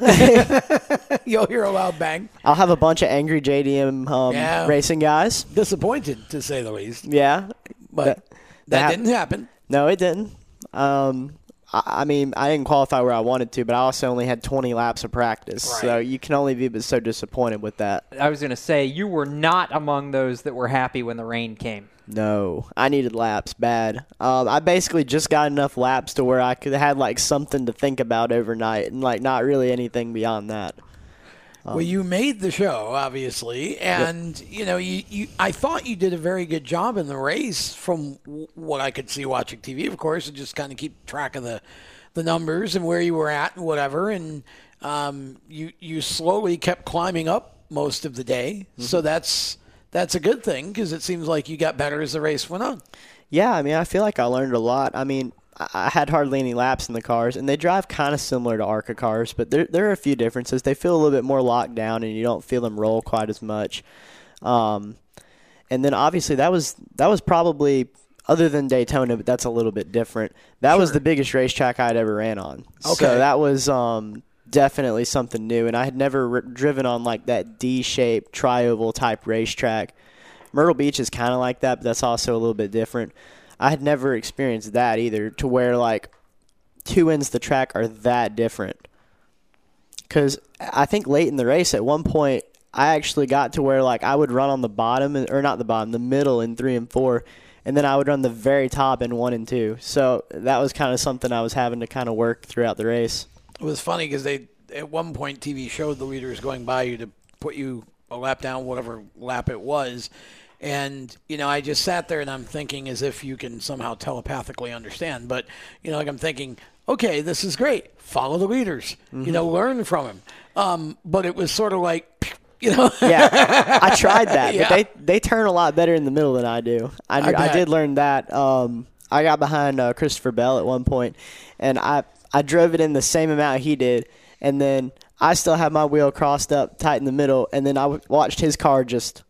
You'll hear a loud bang.
I'll have a bunch of angry JDM um,
Yeah.
racing guys.
Disappointed to say the least,
Yeah,
but
That-
that,
that
didn't happen.
no, it didn't. Um, I, I mean, I didn't qualify where I wanted to, but I also only had 20 laps of practice, so
Right.
you can only be so disappointed with that.
I was going to say you were not among those that were happy when the rain came.
No, I needed laps bad. Um, I basically just got enough laps to where I could had like something to think about overnight, and like not really anything beyond that.
well, you made the show, obviously, and you know, you, you. I thought you did a very good job in the race, from what I could see watching TV, of course, and just kind of keep track of the the numbers and where you were at and whatever. And um, you you slowly kept climbing up most of the day, so that's that's a good thing because it seems like you got better as the race went on.
Yeah, I mean, I feel like I learned a lot. I mean, I had hardly any laps in the cars, and they drive kind of similar to ARCA cars, but there there are a few differences. They feel a little bit more locked down, and you don't feel them roll quite as much. Um, and then obviously that was that was probably other than Daytona, but that's a little bit different. That was the biggest racetrack I'd ever ran on.
Okay.
So that was um, definitely something new, and I had never r- driven on like that D-shaped tri-oval type racetrack. Myrtle Beach is kind of like that, but that's also a little bit different. I had never experienced that either, to where like two ends of the track are that different. Because I think late in the race, at one point, I actually got to where like I would run on the bottom, or not the bottom, the middle in three and four, and then I would run the very top in one and two. So that was kind of something I was having to kind of work throughout the race.
It was funny because they at one point TV showed the leaders going by you to put you a lap down, whatever lap it was. And you know, I just sat there and I'm thinking as if you can somehow telepathically understand. But you know, like I'm thinking, okay, this is great. Follow the leaders. You know, learn from him. Um, but it was sort of like, you know,
yeah, I tried that,
Yeah.
but they they turn a lot better in the middle than I do. I,
I
I, did learn that. Um, I got behind uh, Christopher Bell at one point, and I I drove it in the same amount he did, and then I still had my wheel crossed up tight in the middle, and then I w- watched his car just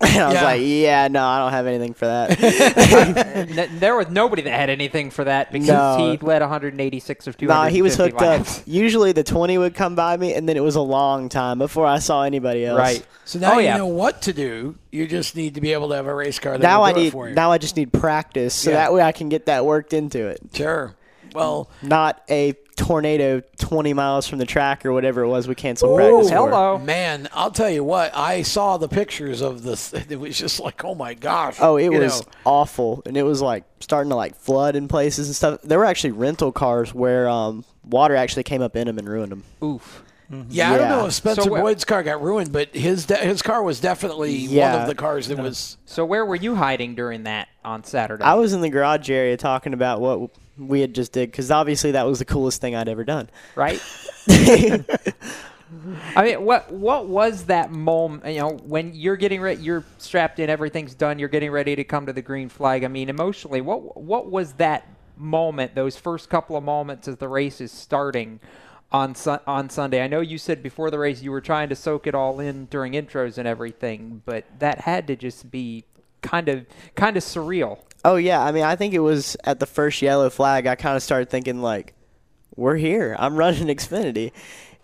And I was
Yeah.
like, yeah, no, I don't have anything for that.
There was nobody that had anything for that because
No.
he led 186 of 250
nah, he was hooked
laps.
up. Usually the 20 would come by me, and then it was a long time before I saw anybody else. Right.
So now
Oh,
you
yeah.
know what to do. You just need to be able to have a race car that
Now I need.
for you.
Now I just need practice, so
Yeah.
that way I can get that worked into it.
Sure. Well,
not a tornado 20 miles from the track or whatever it was we canceled practice. for.
man! I'll tell you what. I saw the pictures of this. It was just like, oh my gosh.
Oh, it
You
was
know.
awful, and it was like starting to like flood in places and stuff. There were actually rental cars where um, water actually came up in them and ruined them.
Oof.
Yeah, I don't know if Spencer
So where-
Boyd's car got ruined, but his de- his car was definitely one of the cars that was.
So where were you hiding during that on Saturday?
I was in the garage area talking about what we had just did because obviously that was the coolest thing I'd ever done.
right? I mean, what what was that moment? You know, when you're getting ready, you're strapped in, everything's done, you're getting ready to come to the green flag. I mean, emotionally, what what was that moment? Those first couple of moments as the race is starting on Sun on Sunday. I know you said before the race you were trying to soak it all in during intros and everything, but that had to just be kind of kind of surreal.
Oh yeah, I mean I think it was at the first yellow flag I kind of started thinking like, we're here. I'm running Xfinity,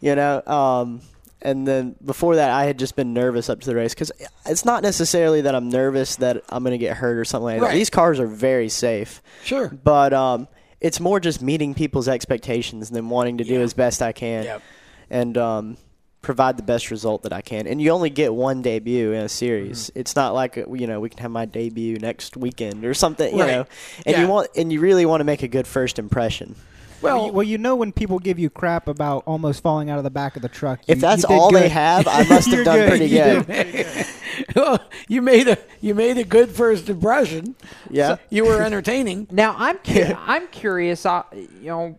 you know. Um, and then before that, I had just been nervous up to the race because it's not necessarily that I'm nervous that I'm going to get hurt or something like
Right.
that. These cars are very safe.
Sure.
But um, it's more just meeting people's expectations and then wanting to do as best I can,
Yep.
and um, provide the best result that I can. And you only get one debut in a series.
Mm-hmm.
It's not like uh, you know we can have my debut next weekend or something. You
Right.
know, and
Yeah.
you want and you really want to make a good first impression.
Well, well, you know when people give you crap about almost falling out of the back of the truck.
If that's
you did
all they have, I must have
You're
done pretty
You
good.
did.
Well, you made a you made a good first impression.
Yeah.
So you were entertaining.
Now I'm cu- I'm curious. Uh, you know,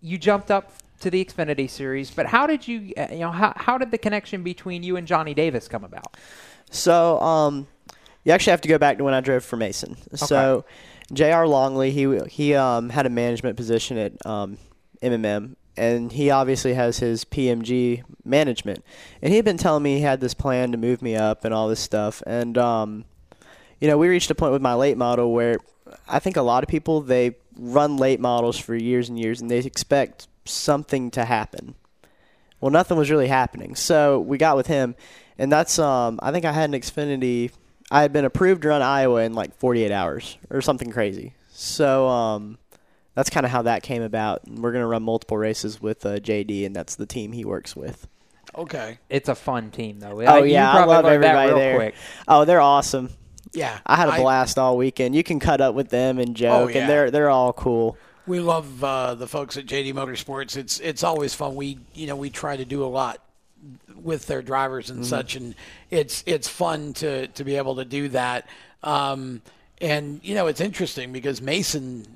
you jumped up to the Xfinity series, but how did you? Uh, you know, how how did the connection between you and Johnny Davis come about?
So, um, you actually have to go back to when I drove for Mason. So, J.R. Longley, he he um, had a management position at um, MMM, and he obviously has his PMG management. And he had been telling me he had this plan to move me up and all this stuff. And um, you know, we reached a point with my late model where I think a lot of people they run late models for years and years, and they expect something to happen. Well, nothing was really happening. So we got with him, and that's um I think I had an Xfinity. I had been approved to run Iowa in like 48 hours or something crazy. So um that's kind of how that came about. And we're gonna run multiple races with uh, JD, and that's the team he works with.
Okay.
It's a fun team, though.
Oh
You
yeah, I love everybody there.
quick.
Oh, they're awesome.
Yeah,
I had a
I-
blast all weekend. You can cut up with them and joke,
Oh, yeah.
and they're they're all cool.
We love uh, the folks at JD Motorsports. It's it's always fun. We you know we try to do a lot with their drivers and
Mhm.
such, and it's it's fun to to be able to do that. Um, and you know it's interesting because Mason,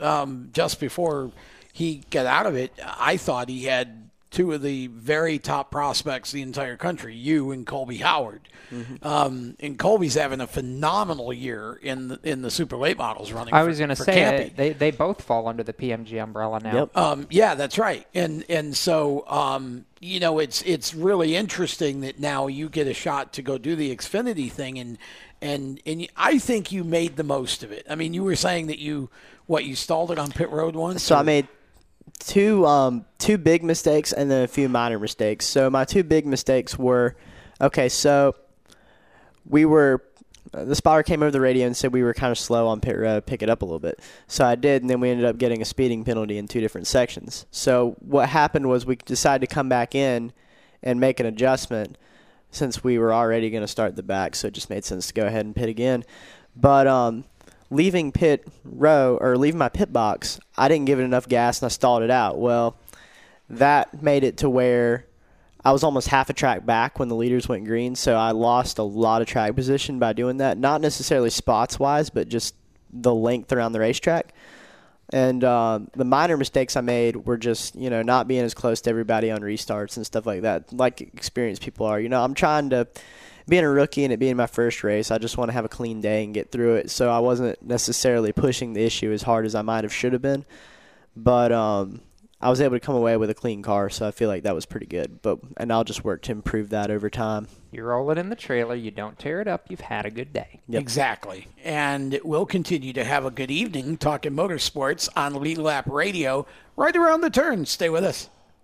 uh, um, just before he got out of it, I thought he had two of the very top prospects in the entire country, you and Colby Howard.
Mm-hmm.
Um, and Colby's having a phenomenal year in the, in the super late models running.
I was going to say uh, they they both fall under the PMG umbrella now.
Um, yeah, that's right. And and so um, you know, it's it's really interesting that now you get a shot to go do the Xfinity thing, and and and I think you made the most of it. I mean, you were saying that you what you stalled it on pit road once.
So I made two um two big mistakes and then a few minor mistakes. So my two big mistakes were okay, so we were uh, the spotter came over the radio and said we were kind of slow on pit road, pick it up a little bit. So I did, and then we ended up getting a speeding penalty in two different sections. So what happened was we decided to come back in and make an adjustment since we were already going to start the back, so it just made sense to go ahead and pit again. But um, leaving pit row or leaving my pit box, I didn't give it enough gas and I stalled it out. Well, that made it to where I was almost half a track back when the leaders went green, so I lost a lot of track position by doing that. Not necessarily spots wise, but just the length around the racetrack. And um, the minor mistakes I made were just, you know, not being as close to everybody on restarts and stuff like that, like experienced people are. You know, I'm trying to, being a rookie and it being my first race, I just want to have a clean day and get through it. So I wasn't necessarily pushing the issue as hard as I might have should have been. But um, I was able to come away with a clean car, so I feel like that was pretty good. But and I'll just work to improve that over time.
You roll it in the trailer. You don't tear it up. You've had a good day.
Exactly. And we'll continue to have a good evening talking motorsports on Lead Lap Radio right around the turn. Stay with us.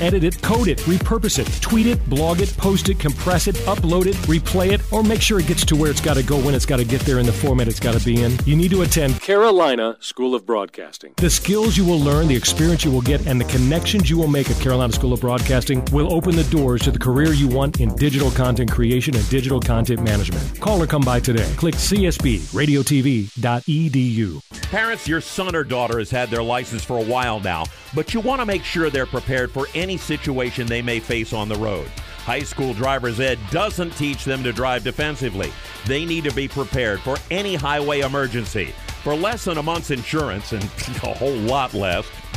edit it, code it, repurpose it, tweet it, blog it, post it, compress it, upload it, replay it, or make sure it gets to where it's got to go when it's got to get there in the format it's got to be in, you need to attend Carolina School of Broadcasting. The skills you will learn, the experience you will get, and the connections you will make at Carolina School of Broadcasting will open the doors to the career you want in digital content creation and digital content management. Call or come by today. Click csbradiotv.edu.
Parents, your son or daughter has had their license for a while now, but you want to make sure they're prepared for any situation they may face on the road. High school driver's ed doesn't teach them to drive defensively. They need to be prepared for any highway emergency. For less than a month's insurance and a whole lot less,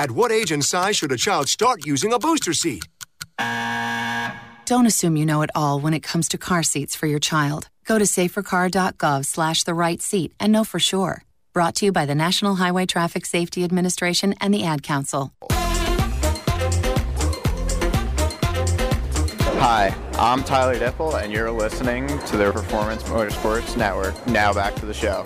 At what age and size should a child start using a booster seat?
Don't assume you know it all when it comes to car seats for your child. Go to safercar.gov slash the right seat and know for sure. Brought to you by the National Highway Traffic Safety Administration and the Ad Council.
Hi, I'm Tyler Dipple, and you're listening to the Performance Motorsports Network. Now back to the show.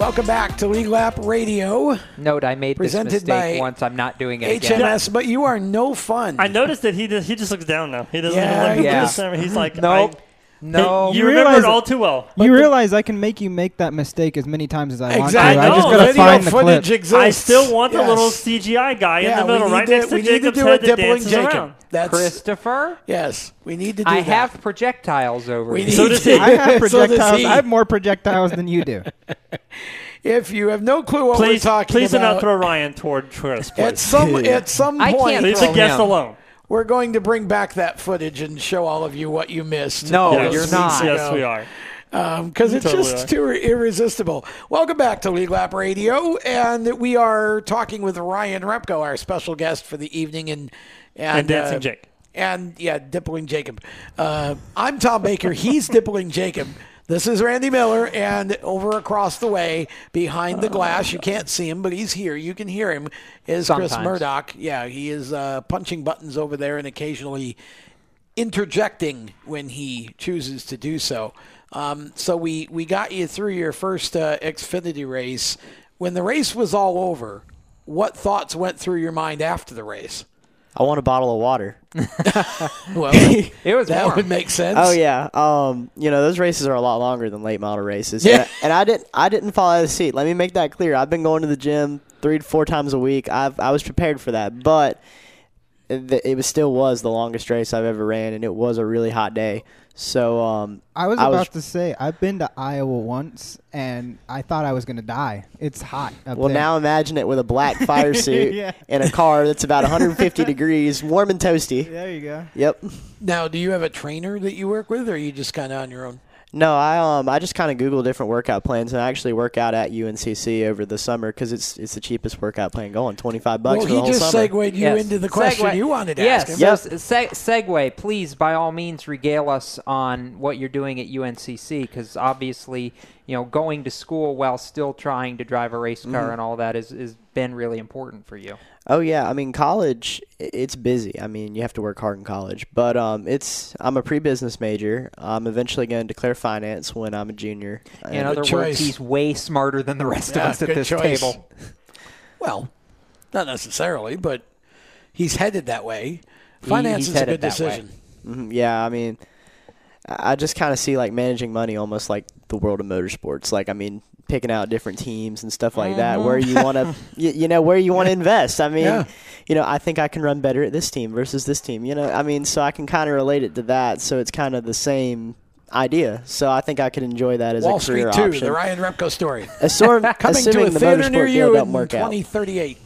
Welcome back to Lead Lap Radio.
Note, I made this
Presented
mistake
by
once. I'm not doing it again.
HMS, but you are no fun.
I noticed that he just, he just looks down now. He doesn't
Yeah,
even look
yeah.
at the center. He's like,
Nope.
I,
No.
Hey,
You
you, remember
realize-
it all too well.
You realize I can make you make that mistake as many times as I want to.
Exactly.
I just gotta
Video
find the
footage
clip.
exists.
I still want the
Yes.
little CGI guy
Yeah,
in the middle, right
to-
next to
we need to do a
head that
Dippling
dances
Jacob.
around.
That's
Christopher,
yes. We need to do
I
that.
have projectiles over
We
here.
So
need
does
to-
he.
I have projectiles.
he.
I have more projectiles than you do.
If you have no clue what
Please,
we're talking
please do not throw Ryan toward Chris.
at
please.
some at some
I
point,
can't
Leave the guest alone.
We're going to bring back that footage and show all of you what you missed.
No,
Yes,
you're not.
weeks
Yes, we are.
because
You
it's
totally
just
are.
too irresistible. Welcome back to Lead Lap Radio, and we are talking with Ryan Repko, our special guest for the evening, and and,
And Dancing
uh,
Jake.
and yeah, Dippling Jacob. Uh, I'm Tom Baker. He's Dippling Jacob. This is Randy Miller, and over across the way, behind the glass, you can't see him, but he's here. You can hear him. Is Chris
Sometimes.
Murdoch? Yeah, he is uh, punching buttons over there and occasionally interjecting when he chooses to do so. Um, so we, we got you through your first uh, Xfinity race. When the race was all over, what thoughts went through your mind after the race?
I want a bottle of water.
Well,
It was
that
warm.
would make sense.
Oh yeah. Um, you know those races are a lot longer than late model races.
Yeah.
And, I didn't. I didn't fall out of the seat. Let me make that clear. I've been going to the gym three to four times a week. I've I was prepared for that, but it, it was still was the longest race I've ever ran, and it was a really hot day. So um,
I was about to say I've been to Iowa once, and I thought I was going to die. It's hot up
Well,
there.
now imagine it with a black fire suit
Yeah.
in a car that's about 150 degrees, warm and toasty.
There you go.
Yep.
Now, do you have a trainer that you work with, or are you just kind of on your own?
No, I um I just kind of Google different workout plans and I actually work out at UNCC over the summer because it's it's the cheapest workout plan going, twenty five bucks
Well,
for
he
the whole
just
summer.
segued you into the question
Segue-
you wanted to
yes,
ask him.
so s- seg- segue, please, by all means, regale us on what you're doing at UNCC, because obviously, you know, going to school while still trying to drive a race car
Mhm.
and all that is has been really important for you.
Oh yeah, I mean college it's busy. I mean, you have to work hard in college, but um it's I'm a pre-business major. I'm eventually going to declare finance when I'm a junior.
In
And-
other words, he's way smarter than the rest
Yeah,
of us at this
choice.
table.
Well, not necessarily, but he's headed that way. Finance is a good decision.
Mhm, Yeah, I mean, I I just kind of see like managing money almost like the world of motorsports. Like, I mean, picking out different teams and stuff like that, where you want to, you, you know, where you want to invest. I mean,
Yeah.
you know, I think I can run better at this team versus this team. You know, I mean, so I can kind of relate it to that. So it's kind of the same idea. So I think I could enjoy that as
Wall
a career
Street 2,
option.
the Ryan Repko story.
Assor-
Coming to a
the
theater near
motorsport
you in
doesn't work out.
2038.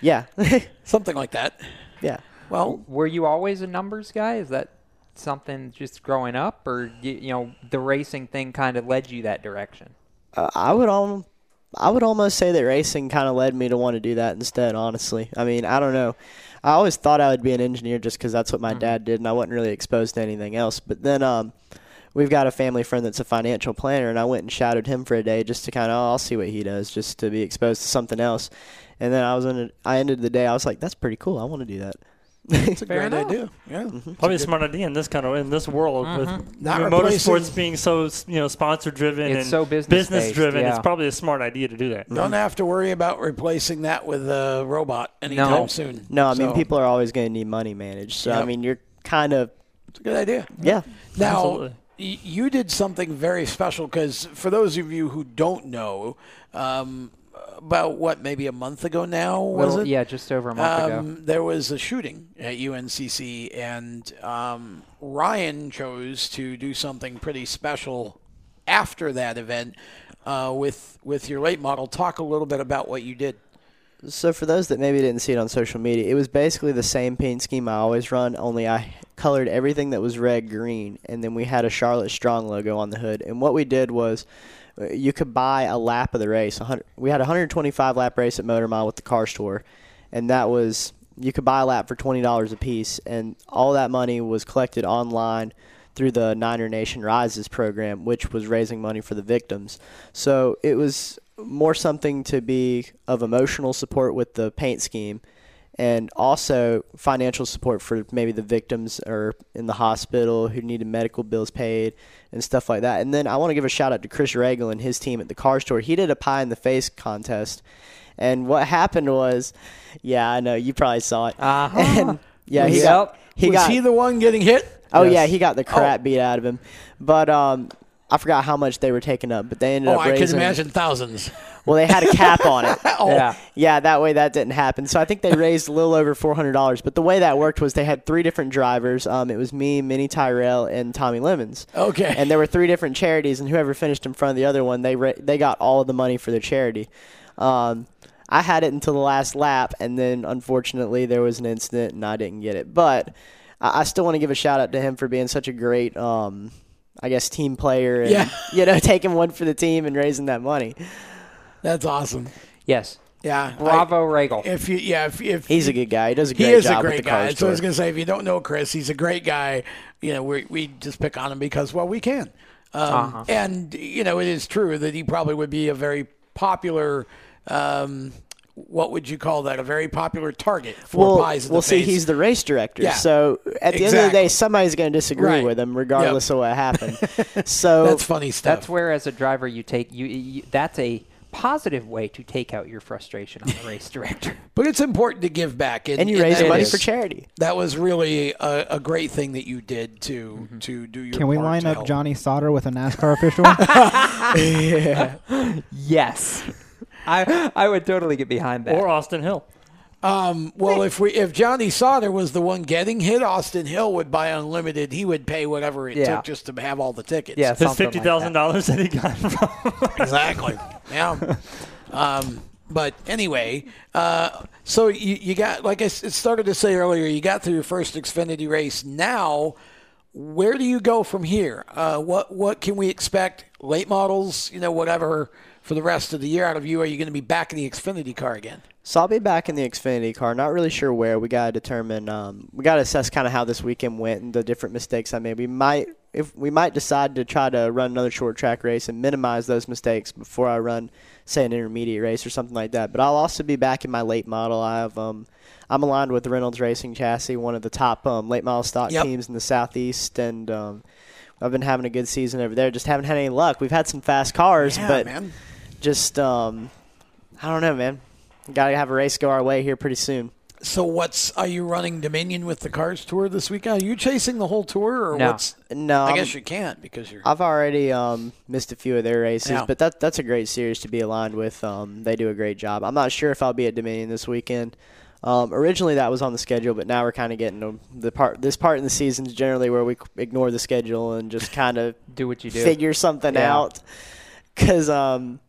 Yeah.
Something like that.
Yeah.
Well,
were you always a numbers guy? Is that something just growing up, or you, you know, the racing thing kind of led you that direction?
Uh, I would al- I would almost say that racing kind of led me to want to do that instead. Honestly, I mean, I don't know. I always thought I would be an engineer just because that's what my dad did, and I wasn't really exposed to anything else. But then, um, we've got a family friend that's a financial planner, and I went and shadowed him for a day just to kind of, oh, I'll see what he does, just to be exposed to something else. And then I was in. A, I ended the day. I was like, that's pretty cool. I want to do that.
It's a
Fair
great
enough.
idea. Yeah. Mm-hmm.
Probably a smart idea in this kind of in this world with
Not
with
replacing-
motorsports being so you know sponsor driven
It's
and
so business-based,
driven.
yeah.
It's probably a smart idea to do that.
Don't mm-hmm. have to worry about replacing that with a robot anytime
no,
soon.
No, I mean, people are always going to need money managed. So I mean, you're kind of.
It's a good idea.
Yeah.
Now,
Absolutely.
y- you did something very special because for those of you who don't know, um, about what maybe a month ago now was
Little-
it?
yeah, just over a month ago.
um, There was a shooting at UNCC, and um, Ryan chose to do something pretty special after that event uh, with with your late model. Talk a little bit about what you did.
So for those that maybe didn't see it on social media, it was basically the same paint scheme I always run, only I colored everything that was red green, and then we had a Charlotte Strong logo on the hood. And what we did was, you could buy a lap of the race. We had a 125 lap race at Motor Mile with the car store, and that was you could buy a lap for twenty dollars a piece, and all that money was collected online through the Niner Nation Rises program, which was raising money for the victims. So it was more something to be of emotional support with the paint scheme and also financial support for maybe the victims or in the hospital who needed medical bills paid and stuff like that. And then I want to give a shout out to Chris Regal and his team at the car store. He did a pie in the face contest. And what happened was, yeah, I know you probably saw it.
Uh-huh.
And yeah, he
Was-
got he
was
got
he the one getting hit?
Oh
Yes.
yeah, he got the crap
Oh.
beat out of him. But um, I forgot how much they were taking up, but they ended
Oh,
up
Oh,
I
can imagine thousands.
Well, they had a cap on it.
Oh.
Yeah.
Yeah, that way that didn't happen. So I think they raised a little over four hundred dollars. But the way that worked was they had three different drivers. Um, it was me, Mini Tyrrell, and Tommy Lemons.
Okay.
And there were three different charities, and whoever finished in front of the other one, they ra- they got all of the money for their charity. Um, I had it until the last lap, and then unfortunately there was an incident, and I didn't get it. But I, I still want to give a shout out to him for being such a great, um, I guess, team player. And,
Yeah.
You know, taking one for the team and raising that money.
That's awesome.
Yes.
Yeah.
Bravo, Regal.
If you, yeah, if, if
He's a good guy. He does a great
he is
job
a great
with the car
guy. So I was gonna say, if you don't know Chris, he's a great guy. You know, we we just pick on him because well, we can. Um,
Uh-huh.
And you know, it is true that he probably would be a very popular. Um, what would you call that? A very popular target for
well,
pies in
well
the
see,
face.
he's the race director.
Yeah.
So at the end of the day, somebody's going to disagree
Right.
with him, regardless
Yep.
of what happened. so
That's funny stuff.
That's where, as a driver, you take you, you. That's a positive way to take out your frustration on the race director.
But it's important to give back,
And you raise money
is-
for charity.
That was really a, a great thing that you did to mm-hmm. to do your.
Can we
part
line up
help.
Johnny Sauter with a NASCAR official?
Yes, I I would totally get behind that.
Or Austin Hill.
Um, well, if we if Johnny Sauter was the one getting hit, Austin Hill would buy unlimited. He would pay whatever it
Yeah.
took just to have all the tickets.
Yeah,
His
something
fifty
like
thousand dollars that he got from
exactly. Yeah. Um, but anyway, uh, so you, you got like I started to say earlier, you got through your first Xfinity race. Now, where do you go from here? Uh, what what can we expect? Late models, you know, whatever for the rest of the year out of you. Are you going to be back in the Xfinity car again?
So I'll be back in the Xfinity car. Not really sure where. We got to determine. Um, we got to assess kind of how this weekend went and the different mistakes I made. We might, if we might decide to try to run another short track race and minimize those mistakes before I run, say, an intermediate race or something like that. But I'll also be back in my late model. I have. Um, I'm aligned with Reynolds Racing Chassis, one of the top um, late model stock
Yep.
teams in the southeast, and um, I've been having a good season over there. Just haven't had any luck. We've had some fast cars,
Yeah,
but
man.
Just um, I don't know, man. Got to have a race go our way here pretty soon.
So what's are you running Dominion with the Cars Tour this weekend? Are you chasing the whole tour or
No.
what's?
No,
I
I'm-
guess you can't because you're.
I've already um, missed a few of their races,
Yeah.
but that that's a great series to be aligned with. Um, they do a great job. I'm not sure if I'll be at Dominion this weekend. Um, originally, that was on the schedule, but now we're kind of getting to the part. This part in the season is generally where we ignore the schedule and just kind of
Do what you do.
figure something
Yeah.
out. Because um,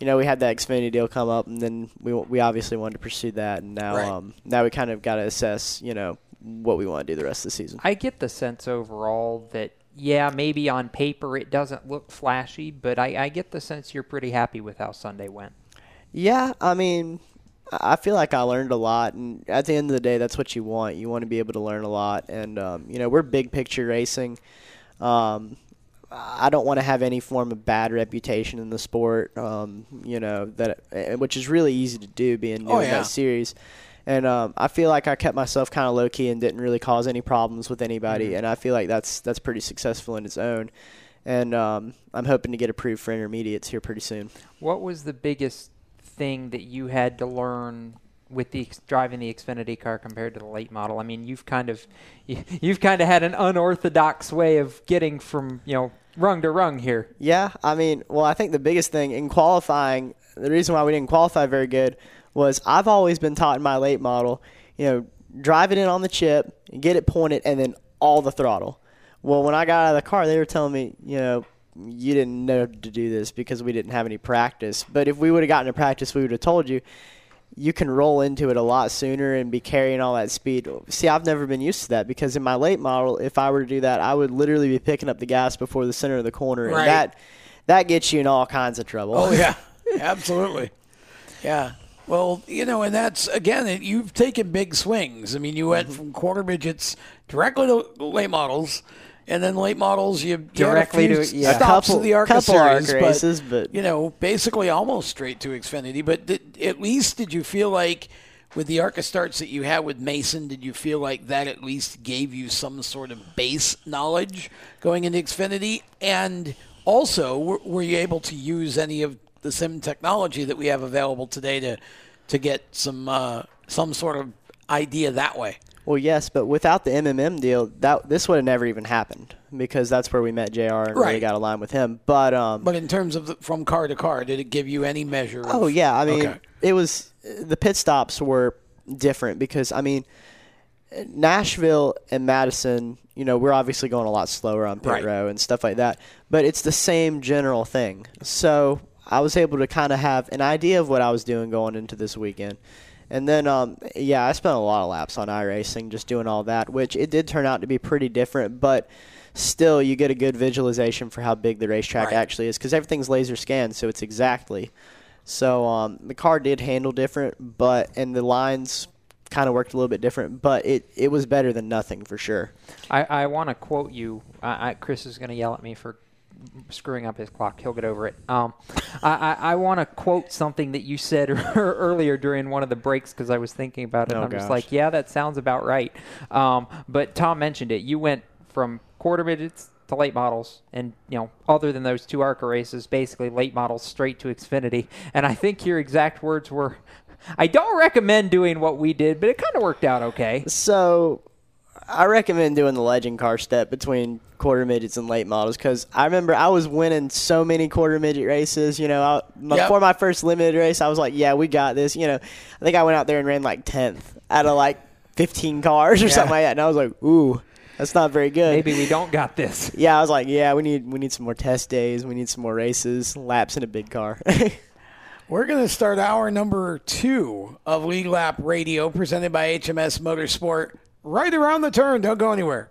you know, we had that Xfinity deal come up, and then we we obviously wanted to pursue that, and now
Right.
um, now we kind of got to assess, you know, what we want to do the rest of the season.
I get the sense overall that yeah, maybe on paper it doesn't look flashy, but I, I get the sense you're pretty happy with how Sunday went.
Yeah, I mean, I feel like I learned a lot, and at the end of the day, that's what you want. You want to be able to learn a lot, and um, you know, we're big picture racing. Um, I don't want to have any form of bad reputation in the sport. Um, you know that, eh, which is really easy to do, being new
Oh,
in that series. And um, I feel like I kept myself kind of low key and didn't really cause any problems with anybody,
Mhm.
and I feel like that's that's pretty successful in its own. And um, I'm hoping to get approved for intermediates here pretty soon.
What was the biggest thing that you had to learn with the driving the Xfinity car compared to the late model? I mean, you've kind of you, you've kind of had an unorthodox way of getting from you know rung to rung here.
Yeah, I mean, well, I think the biggest thing in qualifying, the reason why we didn't qualify very good was I've always been taught in my late model, you know, drive it in on the chip, get it pointed, and then all the throttle. Well, when I got out of the car, they were telling me, you know, you didn't know to do this because we didn't have any practice. But if we would have gotten to practice, we would have told you. You can roll into it a lot sooner and be carrying all that speed. See, I've never been used to that because in my late model, if I were to do that, I would literally be picking up the gas before the center of the corner,
Right.
and that that gets you in all kinds of trouble.
Oh yeah, absolutely. Yeah. Well, you know, and that's again, it, you've taken big swings. I mean, you went
Mm-hmm.
from quarter midgets directly to late models, and then late models you you
Directly
few
to- yeah.
stops
Couple-
of the ARCA series,
races, but-
you know, basically almost straight to Xfinity. But did, at least did you feel like with the ARCA starts that you had with Mason, did you feel like that at least gave you some sort of base knowledge going into Xfinity? And also, were, were you able to use any of the sim technology that we have available today to to get some uh, some sort of idea that way?
Well, yes, but without the MMM deal, that this would have never even happened because that's where we met Jr. and really
Right.
got aligned with him. But um,
But in terms of the, from car to car, did it give you any measure? Of,
Oh yeah, I mean
Okay.
it was the pit stops were different because I mean Nashville and Madison, you know, we're obviously going a lot slower on pit
Right.
row and stuff like that, but it's the same general thing. So I was able to kind of have an idea of what I was doing going into this weekend. And then, um, yeah, I spent a lot of laps on iRacing just doing all that, which it did turn out to be pretty different, but still you get a good visualization for how big the racetrack
Right.
actually is because everything's laser scanned, so it's exactly. So um, the car did handle different, but and the lines kind of worked a little bit different, but it, it was better than nothing for sure.
I, I want to quote you. I, I, Chris is going to yell at me for screwing up his clock. He'll get over it. Um, I, I, I want to quote something that you said earlier during one of the breaks because I was thinking about it.
Oh,
and I'm just like, yeah, that sounds about right. Um, but Tom mentioned it. You went from quarter midgets to late models, and you know, other than those two ARCA races, basically late models straight to Xfinity. And I think your exact words were. I don't recommend doing what we did, but it kind of worked out okay.
So I recommend doing the legend car step between quarter midgets and late models because I remember I was winning so many quarter midget races. You know, I, my,
Yep.
for my first limited race, I was like, "Yeah, we got this." You know, I think I went out there and ran like tenth out of like fifteen cars or
Yeah.
something like that, and I was like, "Ooh." That's not very good.
Maybe we don't got this.
Yeah, I was like, yeah, we need we need some more test days. We need some more races, laps in a big car.
We're going to start hour number two of Lead Lap Radio, presented by HMS Motorsport. Right around the turn. Don't go anywhere.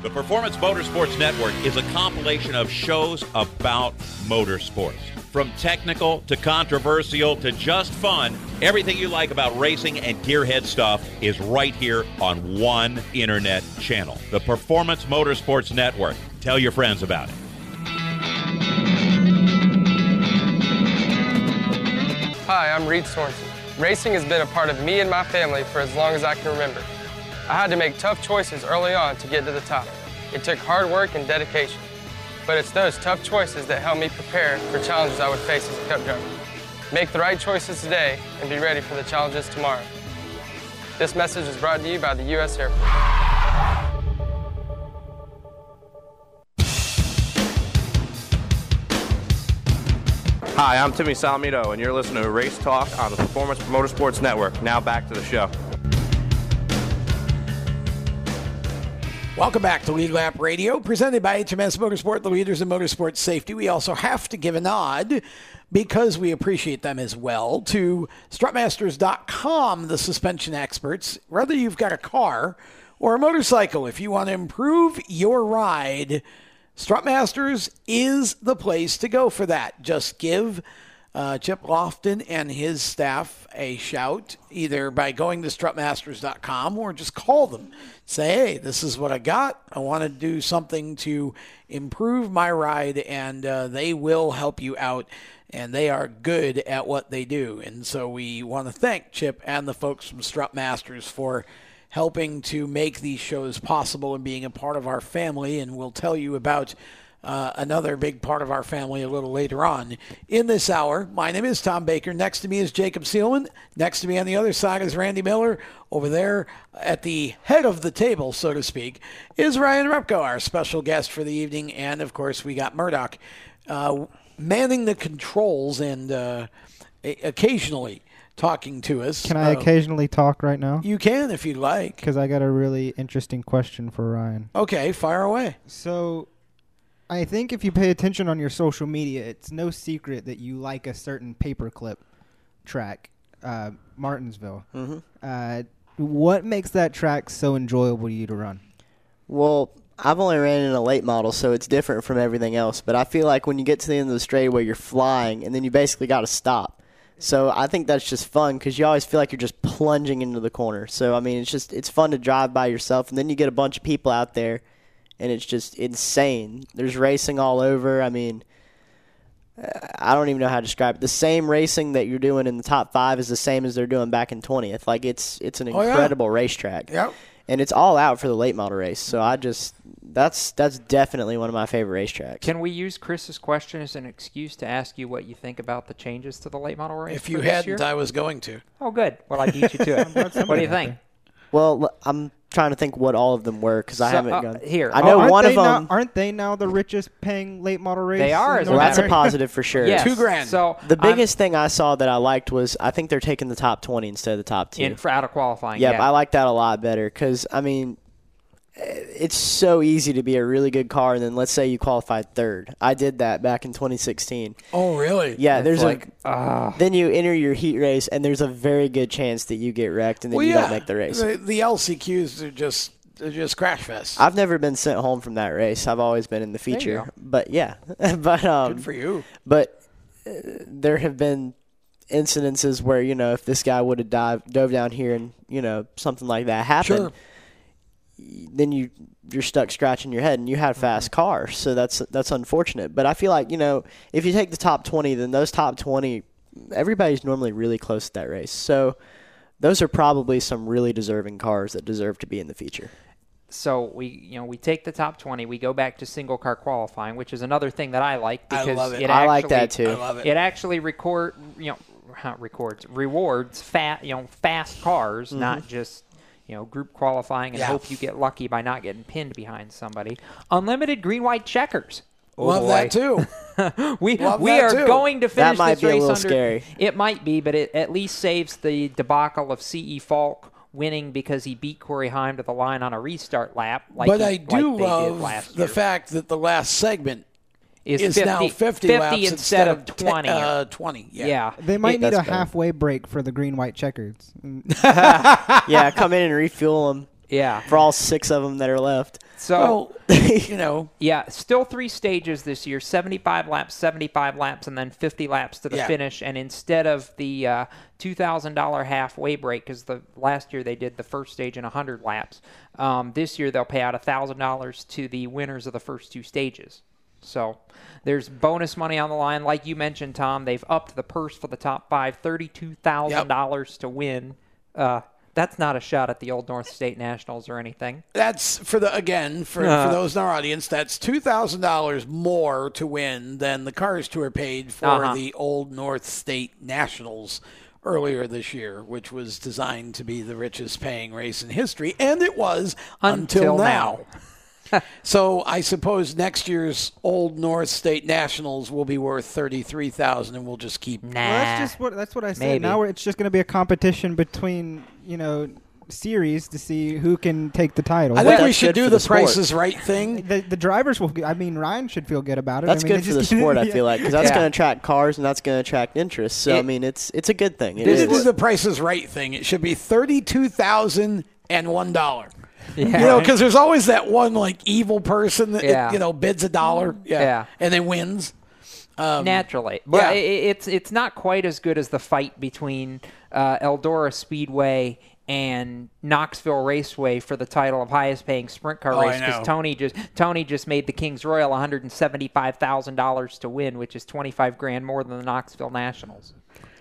The Performance Motorsports Network is a compilation of shows about motorsports. From technical to controversial to just fun, everything you like about racing and gearhead stuff is right here on one internet channel. The Performance Motorsports Network. Tell your friends about it.
Hi, I'm Reed Sorenson. Racing has been a part of me and my family for as long as I can remember. I had to make tough choices early on to get to the top. It took hard work and dedication. But it's those tough choices that help me prepare for challenges I would face as a cup driver. Make the right choices today and be ready for the challenges tomorrow. This message is brought to you by the U.S. Air Force.
Hi, I'm Timmy Salamito, and you're listening to Race Talk on the Performance Motorsports Network. Now back to the show.
Welcome back to Lead Lap Radio, presented by HMS Motorsport, the leaders in motorsport safety. We also have to give a nod because we appreciate them as well to strutmasters.com, the suspension experts. Whether you've got a car or a motorcycle, if you want to improve your ride, Strutmasters is the place to go for that. Just give uh, Chip Lofton and his staff a shout, either by going to strutmasters.com or just call them. Say, hey, this is what I got. I want to do something to improve my ride, and uh, they will help you out. And they are good at what they do. And so we want to thank Chip and the folks from Strutmasters for helping to make these shows possible and being a part of our family. And we'll tell you about uh, another big part of our family a little later on in this hour. My name is Tom Baker. Next to me is Jacob Seelman. Next to me on the other side is Randy Miller. Over there at the head of the table, so to speak, is Ryan Repko, our special guest for the evening. And of course, we got Murdoch uh, manning the controls and uh, occasionally talking to us.
Can I
Uh,
occasionally talk right now?
You can if you'd like.
Because I got a really interesting question for Ryan.
Okay, fire away.
So, I think if you pay attention on your social media, it's no secret that you like a certain paperclip track, uh, Martinsville.
Mhm.
Uh, what makes that track so enjoyable to you to run?
Well, I've only ran in a late model, so it's different from everything else. But I feel like when you get to the end of the straightaway, you're flying, and then you basically got to stop. So I think that's just fun because you always feel like you're just plunging into the corner. So I mean, it's just it's fun to drive by yourself, and then you get a bunch of people out there, and it's just insane. There's racing all over. I mean, I don't even know how to describe it. The same racing that you're doing in the top five is the same as they're doing back in twentieth. Like it's it's an
Oh, yeah.
incredible racetrack.
Yep.
And it's all out for the late model race. So I just that's that's definitely one of my favorite racetracks.
Can we use Chris's question as an excuse to ask you what you think about the changes to the late model race?
If
for
you
this
hadn't,
year?
I was going to.
Oh, good. Well, I beat you to it. what do you think?
Well, I'm trying to think what all of them were because I
So,
haven't
uh,
gone.
here.
I know
Oh, aren't
one
they
of
now-
them.
aren't they now the richest paying late model race?
They are,
in
as
Well,
North
that's a
America?
positive for sure.
Yes.
Two grand.
So
The
I'm-
biggest thing I saw that I liked was I think they're taking the top 20 instead of the top two.
in for out of qualifying.
Yep,
yeah.
I like that a lot better because I mean, it's so easy to be a really good car, and then let's say you qualified third. I did that back in 2016.
Oh, really?
Yeah,
It's
there's
like,
a then you enter your heat race, and there's a very good chance that you get wrecked, and then
well,
you
yeah,
don't make the race.
The, the LCQs are just they're just crash fest.
I've never been sent home from that race. I've always been in the feature. But yeah, but um,
Good for you.
But uh, there have been incidences where you know if this guy would have dive dove down here and you know something like that happened,
Sure.
Y- then you you're stuck scratching your head and you had
Mm-hmm.
fast cars, so that's that's unfortunate. But I feel like you know if you take the top twenty, then those top twenty, everybody's normally really close to that race. So those are probably some really deserving cars that deserve to be in the feature.
So we, you know, we take the top 20. We go back to single car qualifying, which is another thing that I like
I
because
love it.
it
I
actually,
like that too. I
love it.
It actually record, you know, records, rewards fat, you know, fast cars, not just you know group qualifying and
Yeah.
hope you get lucky by not getting pinned behind somebody. Unlimited green white checkers. Oh
Love
boy.
that too.
we
Love
we
that
are
too.
going to finish
That might
this
be a
race
little
under.
scary.
It might be, but it at least saves the debacle of C.E. Falk winning because he beat Corey Heim to the line on a restart lap. Like
but
he-
I do
they did
love
last
the fact that the last segment
Is
is
50
now 50,
50
laps
instead of
te-
20.
uh, 20. Yeah.
Yeah.
They might
It-
need a
that's better.
halfway break for the green white checkers.
yeah, come in and refuel them
Yeah.
for all six of them that are left.
So
Well, you know,
Yeah, still three stages this year 75 laps, 75 laps, and then 50 laps to the
Yeah.
finish. And instead of the uh, $2,000 halfway break, because the last year they did the first stage in 100 laps, um, this year they'll pay out $1,000 to the winners of the first two stages. So there's bonus money on the line. Like you mentioned, Tom, they've upped the purse for the top five $32,000 to win. Uh, that's not a shot at the Old North State Nationals or anything.
that's for the again for,
Uh.
for those in our audience. That's two thousand dollars more to win than the Cars Tour paid for
Uh-huh.
the Old North State Nationals earlier this year, which was designed to be the richest paying race in history, and it was until,
Until
now. so I suppose next year's Old North State Nationals will be worth thirty three thousand, and we'll just keep.
Nah.
Well, that's just what that's what I said.
Maybe.
Now it's just going to be a competition between you know series to see who can take the title.
I think we should do the,
the sport.
Prices Right thing.
the, the drivers will. I mean, Ryan should feel good about it.
That's
I mean,
good
they
for the sport, I feel like, because that's
Yeah.
going to attract cars and that's going to attract interest. So I mean, it's it's a good thing. It
This
is.
is the Prices Right thing. It should be thirty-two thousand and one dollar.
Yeah.
You know, because there's always that one like evil person that
Yeah.
you know bids a dollar, yeah,
Yeah.
and then wins. Um,
naturally. But
yeah.
it's it's not quite as good as the fight between uh, Eldora Speedway and Knoxville Raceway for the title of highest paying sprint car
Oh,
race
because
Tony just Tony just made the Kings Royal one hundred and seventy five thousand dollars to win, which is twenty five grand more than the Knoxville Nationals.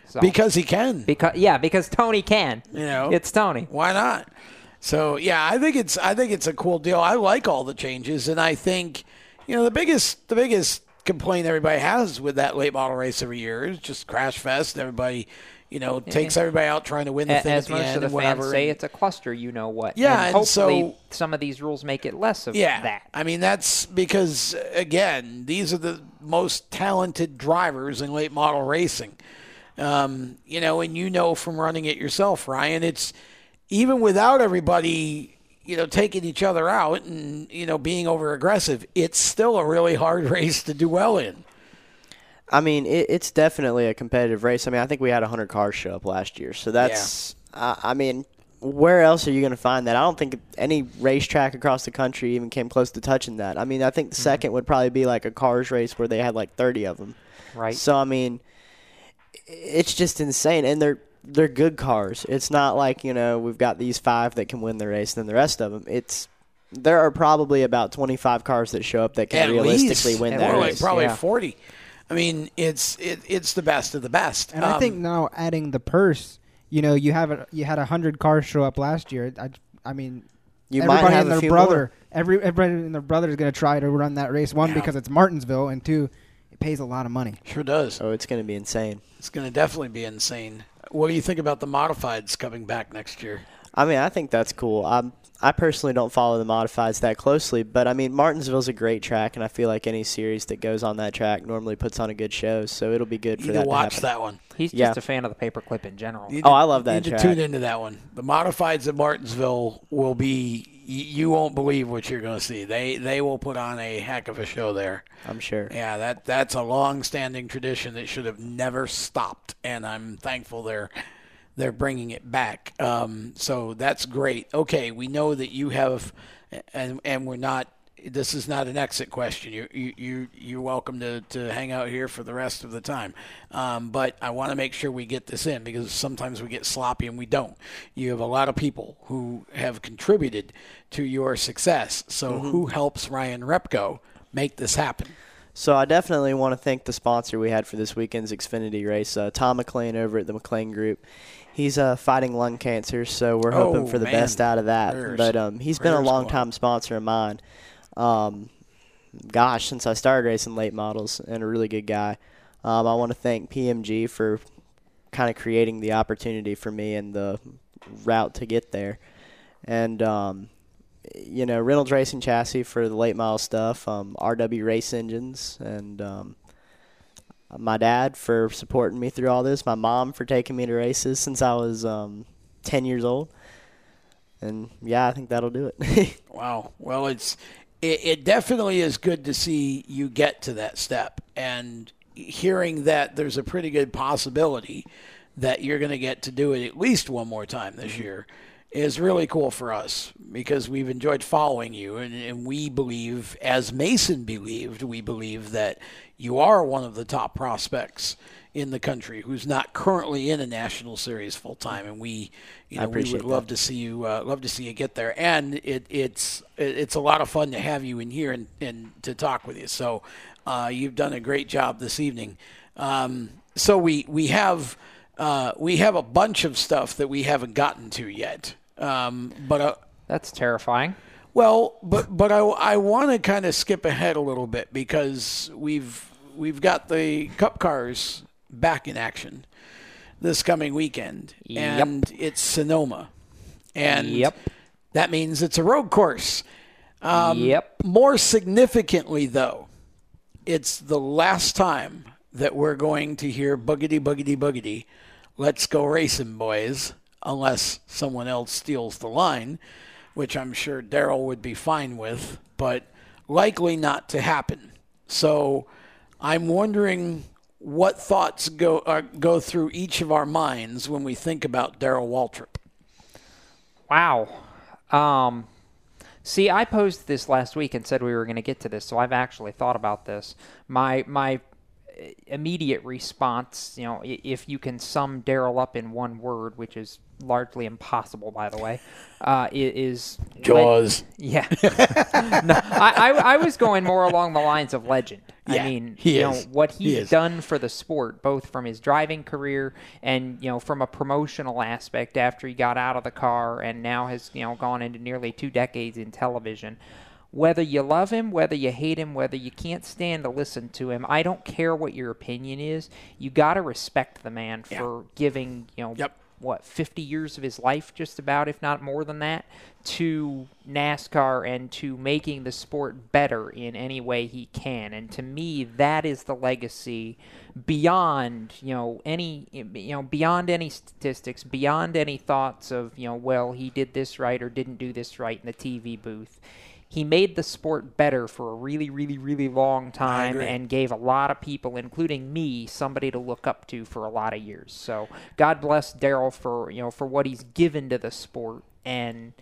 So
because he can.
because yeah, because Tony can.
You know,
it's Tony.
Why not? So yeah, I think it's I think it's a cool deal. I like all the changes, and I think you know the biggest the biggest complaint everybody has with that late model race every year is just crash fest. Everybody, you know, takes everybody out trying to win the thing
As
at the
most
end
of the fans say,
and-
it's a cluster. You know what?
Yeah,
and
and so-
some of these rules make it less of
yeah,
that.
I mean, that's because again, these are the most talented drivers in late model racing. Um, you know, and you know from running it yourself, Ryan. It's even without everybody, you know, taking each other out and you know being over aggressive. It's still a really hard race to do well in.
I mean, it, it's definitely a competitive race. I mean, I think we had 100 cars show up last year. So that's, uh, I mean, where else are you going to find that? I don't think any racetrack across the country even came close to touching that. I mean, I think the second would probably be like a cars race where they had like 30 of them.
Right.
So, I mean, it's just insane. And they're, they're good cars. It's not like, you know, we've got these five that can win the race and then the rest of them. It's, there are probably about 25 cars that show up that can
At
realistically
least,
win
More
that
like
race.
probably
yeah.
forty. I mean, it's it, it's the best of the best.
And I
Um,
think now adding the purse, you know, you have a, you had a hundred cars show up last year. I, I mean,
You might
everybody
have
and their brother,
more.
every everybody and their brother is going to try to run that race. One
Yeah.
because it's Martinsville, and two, it pays a lot of money.
sure does.
Oh, it's going to be insane.
It's going to definitely be insane. What do you think about the modifieds coming back next year?
I mean, I think that's cool. I'm I personally don't follow the modifieds that closely, but I mean Martinsville's a great track, and I feel like any series that goes on that track normally puts on a good show. So it'll be good for
You
that.
need to watch
happen.
that one.
He's
Yeah.
just a fan of the paperclip in general.
Oh, need
Oh,
to-
I love that
Need
track.
to tune into that one. The modifieds at Martinsville will be. You won't believe what you're going to see. They they will put on a heck of a show there.
I'm sure.
Yeah, that that's a long-standing tradition that should have never stopped, and I'm thankful they're they're bringing it back. Um, so that's great. Okay, we know that you have, and and we're not. This is not an exit question. You you you you're welcome to, to hang out here for the rest of the time. Um, but I want to make sure we get this in because sometimes we get sloppy and we don't. You have a lot of people who have contributed to your success. So
Mhm.
who helps Ryan Repko make this happen?
So I definitely want to thank the sponsor we had for this weekend's Xfinity race, uh, Tom McLean over at the McLean Group. He's uh, fighting lung cancer, so we're hoping
Oh,
for the
man.
best out of that.
Prayers.
But um, he's been a long time sponsor of mine. Um, gosh, since I started racing late models, and a really good guy. Um, I want to thank PMG for kind of creating the opportunity for me and the route to get there. And um, you know, Reynolds Racing Chassis for the late model stuff, um, RW Race Engines, and um, my dad for supporting me through all this, my mom for taking me to races since I was um, 10 years old. And yeah, I think that'll do it.
Wow. Well, it's it, it definitely is good to see you get to that step, and hearing that there's a pretty good possibility that you're going to get to do it at least one more time this mm-hmm. year is really cool for us because we've enjoyed following you, and, and we believe, as Mason believed, we believe that you are one of the top prospects in the country who's not currently in a national series full time, and we, you know, we
appreciate
would love to see you, uh, love to see you get there, and it, it's it's a lot of fun to have you in here and, and to talk with you. So, uh, you've done a great job this evening. Um, so we we have uh, we have a bunch of stuff that we haven't gotten to yet, um, but. Uh,
That's terrifying.
Well, but but I, I want to kind of skip ahead a little bit because we've we've got the Cup cars back in action this coming weekend,
Yep.
and it's Sonoma, and
Yep.
that means it's a road course. Um,
Yep.
More significantly, though, it's the last time that we're going to hear boogity boogity boogity. Let's go racing, boys. Unless someone else steals the line, which I'm sure Darrell would be fine with, but likely not to happen. So I'm wondering what thoughts go uh, go through each of our minds when we think about Darrell Waltrip.
Wow. Um, see, I posed this last week and said we were going to get to this, so I've actually thought about this. My my uh, immediate response, you know, if you can sum Darrell up in one word, which is largely impossible, by the way, uh, is le-
Jaws.
yeah. no, I, I I was going more along the lines of legend.
Yeah,
I mean,
he
you
is.
know what
He
he's
is.
done for the sport, both from his driving career and you know from a promotional aspect after he got out of the car, and now has you know gone into nearly two decades in television. Whether you love him, whether you hate him, whether you can't stand to listen to him, I don't care what your opinion is. You got to respect the man for giving you know what 50 years of his life just about if not more than that to NASCAR and to making the sport better in any way he can. And to me that is the legacy beyond you know any you know beyond any statistics beyond any thoughts of you know well he did this right or didn't do this right in the TV booth he made the sport better for a really, really, really long time and gave a lot of people, including me, somebody to look up to for a lot of years. So God bless Darrell for you know for what he's given to the sport. And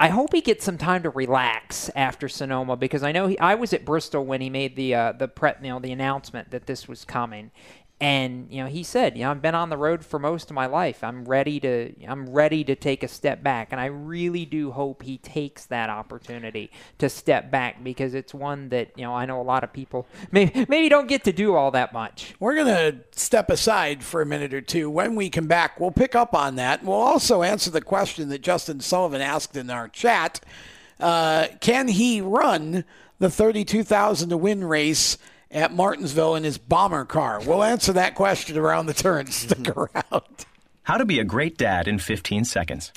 I hope he gets some time to relax after Sonoma because I know he, I was at Bristol when he made the uh, the pre, you know the announcement that this was coming, and you know he said, you know I've been on the road for most of my life. I'm ready to I'm ready to take a step back, and I really do hope he takes that opportunity to step back because it's one that you know I know a lot of people maybe maybe don't get to do all that much.
We're to step aside for a minute or two. When we come back, we'll pick up on that. We'll also answer the question that Justin Sullivan asked in our chat. Uh, can he run the 32,000 to win race at Martinsville in his bomber car? We'll answer that question around the turn. Stick around.
How to be a great dad in 15 seconds.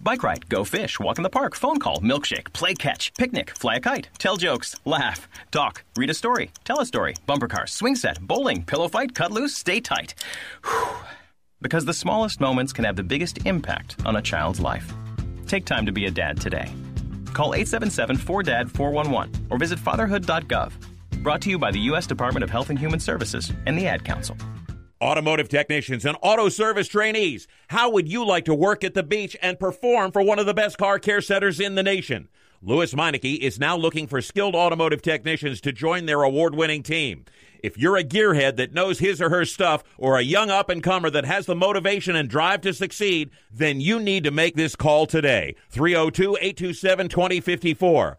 Bike ride, go fish, walk in the park, phone call, milkshake, play catch, picnic, fly a kite, tell jokes, laugh, talk, read a story, tell a story, bumper car, swing set, bowling, pillow fight, cut loose, stay tight. Whew. Because the smallest moments can have the biggest impact on a child's life. Take time to be a dad today. Call 877 4DAD 411 or visit fatherhood.gov. Brought to you by the U.S. Department of Health and Human Services and the Ad Council.
Automotive technicians and auto service trainees, how would you like to work at the beach and perform for one of the best car care centers in the nation? Lewes Meineke is now looking for skilled automotive technicians to join their award winning team. If you're a gearhead that knows his or her stuff or a young up and comer that has the motivation and drive to succeed, then you need to make this call today. 302 827 2054.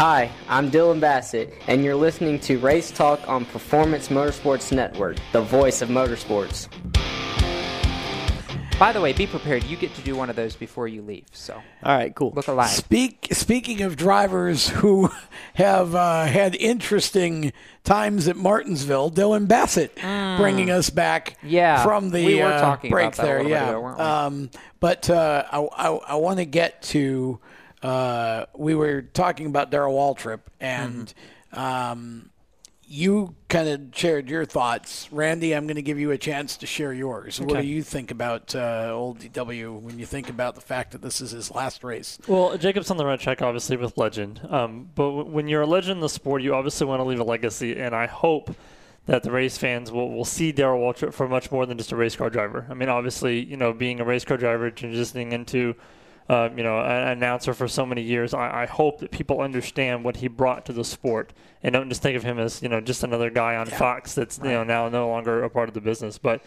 Hi, I'm Dylan Bassett, and you're listening to Race Talk on Performance Motorsports Network, the voice of motorsports.
By the way, be prepared. You get to do one of those before you leave. So,
all right, cool.
Look alive.
Speak, speaking of drivers who have uh, had interesting times at Martinsville, Dylan Bassett bringing us back
Yeah,
from the
we were
uh,
talking
break
about that a
there.
little bit
yeah,
ago, weren't we?
Um, but uh, I, I, I want to get to. Uh, we were talking about Darrell Waltrip, and
Mm-hmm.
um, you kind of shared your thoughts. Randy, I'm going to give you a chance to share yours. What do you think about uh, old DW when you think about the fact that this is his last race?
Well, Jacob's on the right track, obviously, with legend. Um, but w- when you're a legend in the sport, you obviously want to leave a legacy, and I hope that the race fans will, will see Darrell Waltrip for much more than just a race car driver. I mean, obviously, you know, being a race car driver, transitioning into, uh, you know, an announcer for so many years, I, I hope that people understand what he brought to the sport and don't just think of him as, you know, just another guy on Fox that's, you know, now no longer a part of the business. But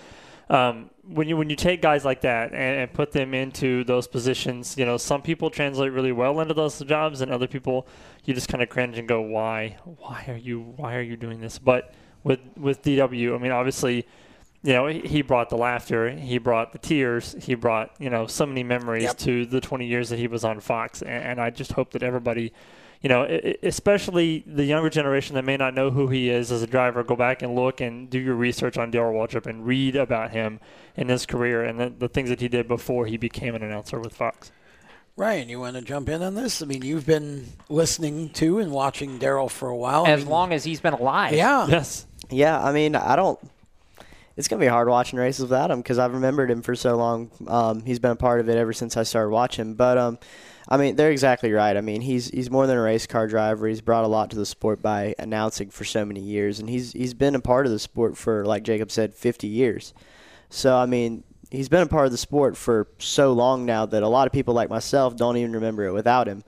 um, when you when you take guys like that and, and put them into those positions, you know, some people translate really well into those jobs, and other people you just kind of cringe and go, "Why? Why are you? Why are you doing this?" But with with DW, I mean, obviously, you know, he, he brought the laughter, he brought the tears, he brought you know so many memories
Yep.
to the 20 years that he was on Fox, and, and I just hope that everybody. You know, especially the younger generation that may not know who he is as a driver, go back and look and do your research on Darrell Waltrip and read about him and his career and the, the things that he did before he became an announcer with Fox.
Ryan, you want to jump in on this? I mean, you've been listening to and watching Darrell for a while. I
As
mean,
long as he's been alive.
Yeah.
Yes.
Yeah, I mean, I don't. It's gonna be hard watching races without him because I've remembered him for so long. Um, he's been a part of it ever since I started watching. But um, I mean, they're exactly right. I mean, he's he's more than a race car driver. He's brought a lot to the sport by announcing for so many years, and he's he's been a part of the sport for, like Jacob said, 50 years. So I mean, he's been a part of the sport for so long now that a lot of people like myself don't even remember it without him.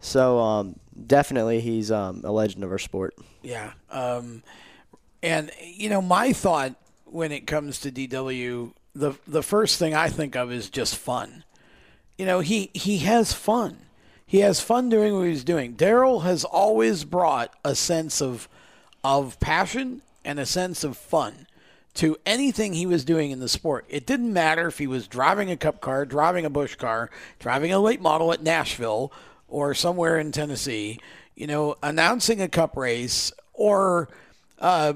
So um, definitely, he's um, a legend of our sport.
Yeah. Um, and you know, my thought when it comes to DW, the the first thing I think of is just fun. You know, he he has fun. He has fun doing what he's doing. Darrell has always brought a sense of of passion and a sense of fun to anything he was doing in the sport. It didn't matter if he was driving a cup car, driving a bush car, driving a late model at Nashville or somewhere in Tennessee, you know, announcing a cup race or uh,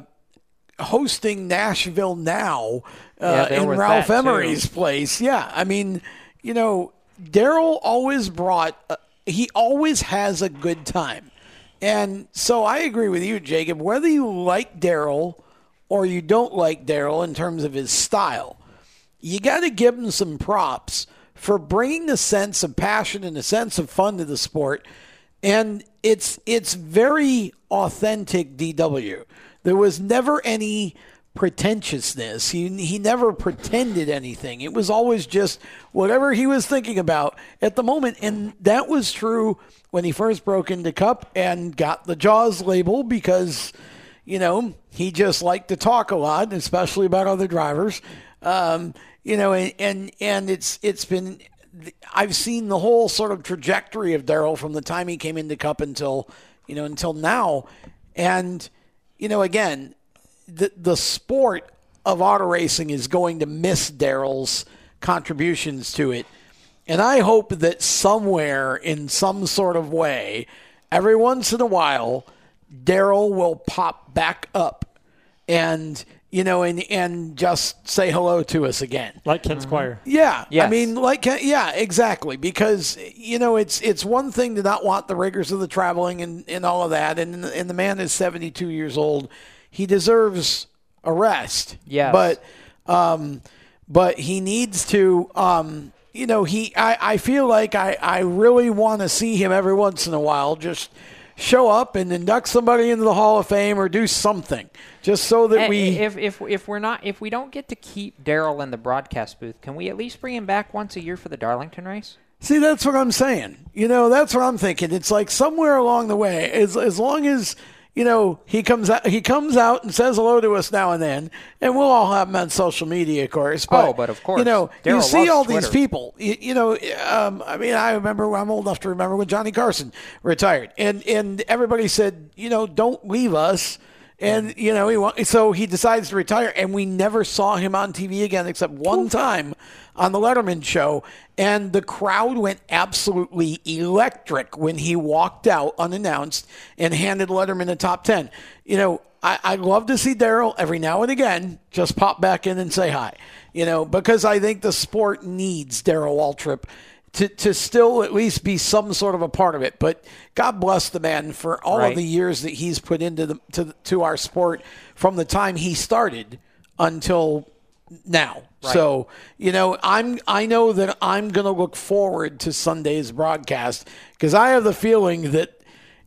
hosting Nashville now uh,
there
in Ralph
that, too.
Emery's place. Yeah, I mean, you know, Darrell always brought. Uh, he always has a good time, and so I agree with you, Jacob. Whether you like Darrell or you don't like Darrell in terms of his style, you got to give him some props for bringing a sense of passion and a sense of fun to the sport. And it's it's very authentic DW. There was never any pretentiousness. He he never pretended anything. It was always just whatever he was thinking about at the moment, and that was true when he first broke into Cup and got the Jaws label because you know he just liked to talk a lot, especially about other drivers. Um, you know, and, and and it's it's been I've seen the whole sort of trajectory of Darrell from the time he came into Cup until you know until now, and you know again the the sport of auto racing is going to miss Darrell's contributions to it. And I hope that somewhere in some sort of way, every once in a while, Darrell will pop back up and you know and and just say hello to us again.
Like Ken Squier.
Yeah, I mean, like, yeah, exactly. Because you know, it's it's one thing to not want the rigors of the traveling and, and all of that, and and the man is seventy two years old. He deserves a rest.
Yes.
but um, but he needs to um, you know, he I I feel like I I really want to see him every once in a while just show up and induct somebody into the Hall of Fame or do something just so that
Eh,
we
if if if we're not if we don't get to keep Darrell in the broadcast booth, can we at least bring him back once a year for the Darlington race?
See, that's what I'm saying. You know, that's what I'm thinking. It's like somewhere along the way, as as long as you know he comes out, he comes out and says hello to us now and then, and we'll all have him on social media, of course. But,
Oh, but of course.
you know, you see all these people. You, you know, um, I mean, I remember I'm old enough to remember when Johnny Carson retired, and and everybody said, you know, don't leave us. And you know he so he decides to retire, and we never saw him on TV again except one time on the Letterman show. And the crowd went absolutely electric when he walked out unannounced and handed Letterman a top ten. You know, I, I love to see Darrell every now and again just pop back in and say hi. You know, because I think the sport needs Darrell Waltrip to, to still at least be some sort of a part of it. But God bless the man for all
Right.
of the years that he's put into the to, to our sport from the time he started until now.
Right.
So, you know, I'm I know that I'm going to look forward to Sunday's broadcast because I have the feeling that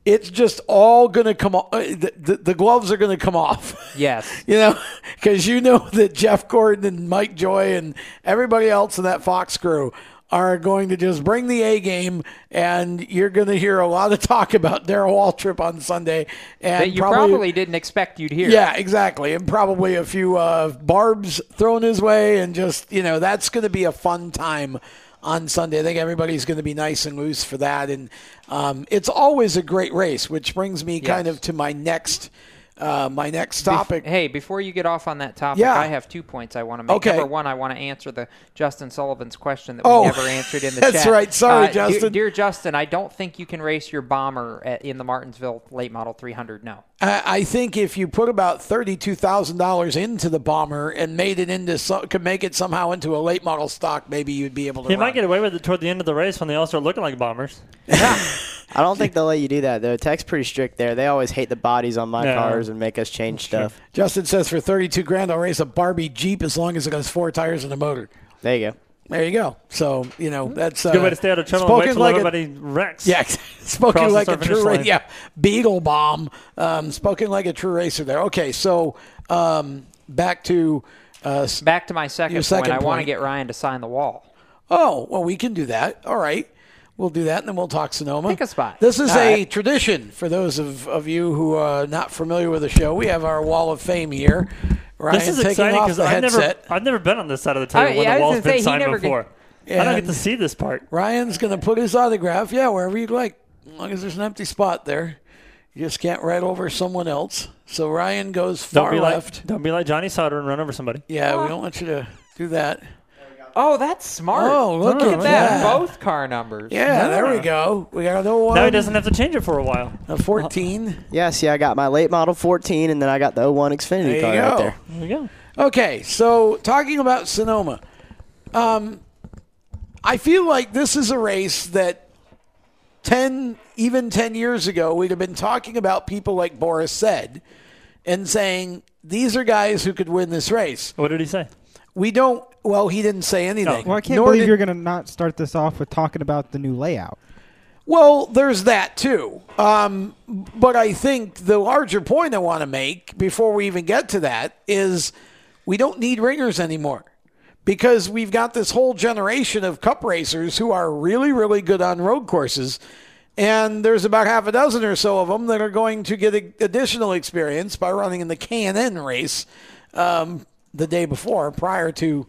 it's just all going to come off. Uh, the, the, the gloves are going to come off.
Yes.
You know, because you know that Jeff Gordon and Mike Joy and everybody else in that Fox crew are going to just bring the A game, and you're going to hear a lot of talk about Darrell Waltrip on Sunday. And
that you probably, didn't expect you'd hear.
yeah, exactly. And probably a few uh, barbs thrown his way, and just, you know, that's going to be a fun time on Sunday. I think everybody's going to be nice and loose for that. And um, it's always a great race, which brings me kind of to my next. Uh, my next
Bef-
topic.
hey, before you get off on that topic,
Yeah.
I have two points I want to make.
Okay.
Number one, I want to answer the Justin Sullivan's question that
Oh,
we never answered in the
that's
chat.
That's right. Sorry,
Uh, dear-
Justin.
Dear, Justin, I don't think you can race your bomber at, in the Martinsville late model 300. No.
I I think if you put about thirty-two thousand dollars into the bomber and made it into so, could make it somehow into a late model stock, maybe you'd be able to.
He
run.
might get away with it toward the end of the race when they all start looking like bombers.
I don't think they'll let you do that though. Tech's pretty strict there. They always hate the bodies on my
Yeah.
cars and make us change stuff.
Justin says for thirty-two grand, I'll race a Barbie Jeep as long as it has four tires and a motor.
There you go.
There you go. So you know that's
Good
uh,
way to stay out of trouble and
spoken
till
like a-
everybody wrecks.
Yeah, spoken like a true
finish
racer. Yeah, Beagle bomb. Um, spoken like a true racer there. Okay, so um, back to uh,
Back to my second,
your second
point. I want to get Ryan to sign the wall.
Oh, well, we can do that. All right. We'll do that, and then we'll talk Sonoma.
Pick a spot.
This is
All
a
right.
tradition for those of, of you who are not familiar with the show. We have our Wall of Fame here. Ryan
this is
taking
exciting because I've never. I've never been on this side of the table
I-
when
yeah,
the
was
wall's
gonna
been
say,
signed
never
before. I don't get to see this part.
Ryan's going to put his autograph, yeah, wherever you'd like, as long as there's an empty spot there. You just can't ride over someone else. So Ryan goes
Don't
far
be
left.
like don't be like Johnny Sauter and run over somebody.
yeah, we don't want you to do that.
Oh, that's smart.
Oh, look
at
at
that.
that.
Both car numbers.
Yeah, there we go. We got a one.
Now he doesn't have to change it for a while.
A 14.
Yeah, see, I got my late model 14, and then I got the 01 Xfinity
There
car
go.
right there.
There you go.
Okay, so talking about Sonoma, um, I feel like this is a race that 10, even 10 years ago, we'd have been talking about people like Boris said and saying, these are guys who could win this race.
What did he say?
We don't, well, he didn't say anything.
Well, I can't
Nor
believe
did-
you're going to not start this off with talking about the new layout.
Well, there's that too. Um, but I think the larger point I want to make before we even get to that is we don't need ringers anymore because we've got this whole generation of cup racers who are really, really good on road courses. And there's about half a dozen or so of them that are going to get a- additional experience by running in the K&N race um, the day before, prior to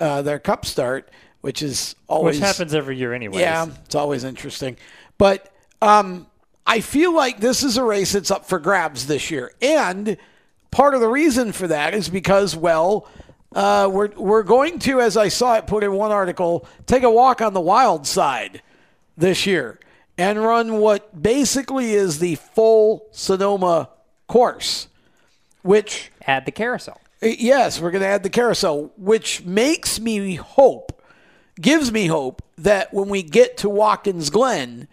uh, their cup start, which is always
Which happens every year anyway.
yeah, it's always interesting. But um, I feel like this is a race that's up for grabs this year. And part of the reason for that is because, well, uh, we're, we're going to, as I saw it put in one article, take a walk on the wild side this year and run what basically is the full Sonoma course, which
Add the carousel.
Yes, we're going to add the carousel, which makes me hope, gives me hope that when we get to Watkins Glen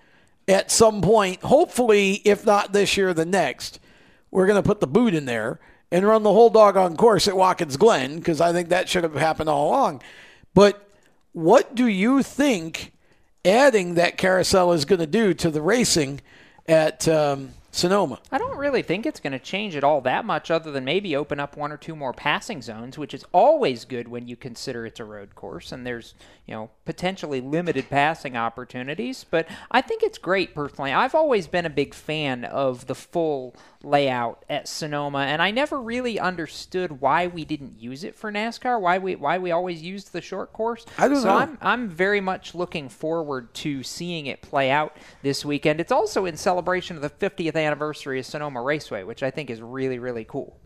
at some point, hopefully, if not this year, the next, we're going to put the boot in there and run the whole dog on course at Watkins Glen because I think that should have happened all along. But what do you think adding that carousel is going to do to the racing at um, Sonoma?
I don't really think it's going to change it all that much, other than maybe open up one or two more passing zones, which is always good when you consider it's a road course and there's you know potentially limited passing opportunities. But I think it's great personally. I've always been a big fan of the full layout at Sonoma, and I never really understood why we didn't use it for NASCAR. Why we why we always used the short course.
I don't
so
know.
I'm I'm very much looking forward to seeing it play out this weekend. It's also in celebration of the 50th anniversary of Sonoma Raceway, which I think is really really cool.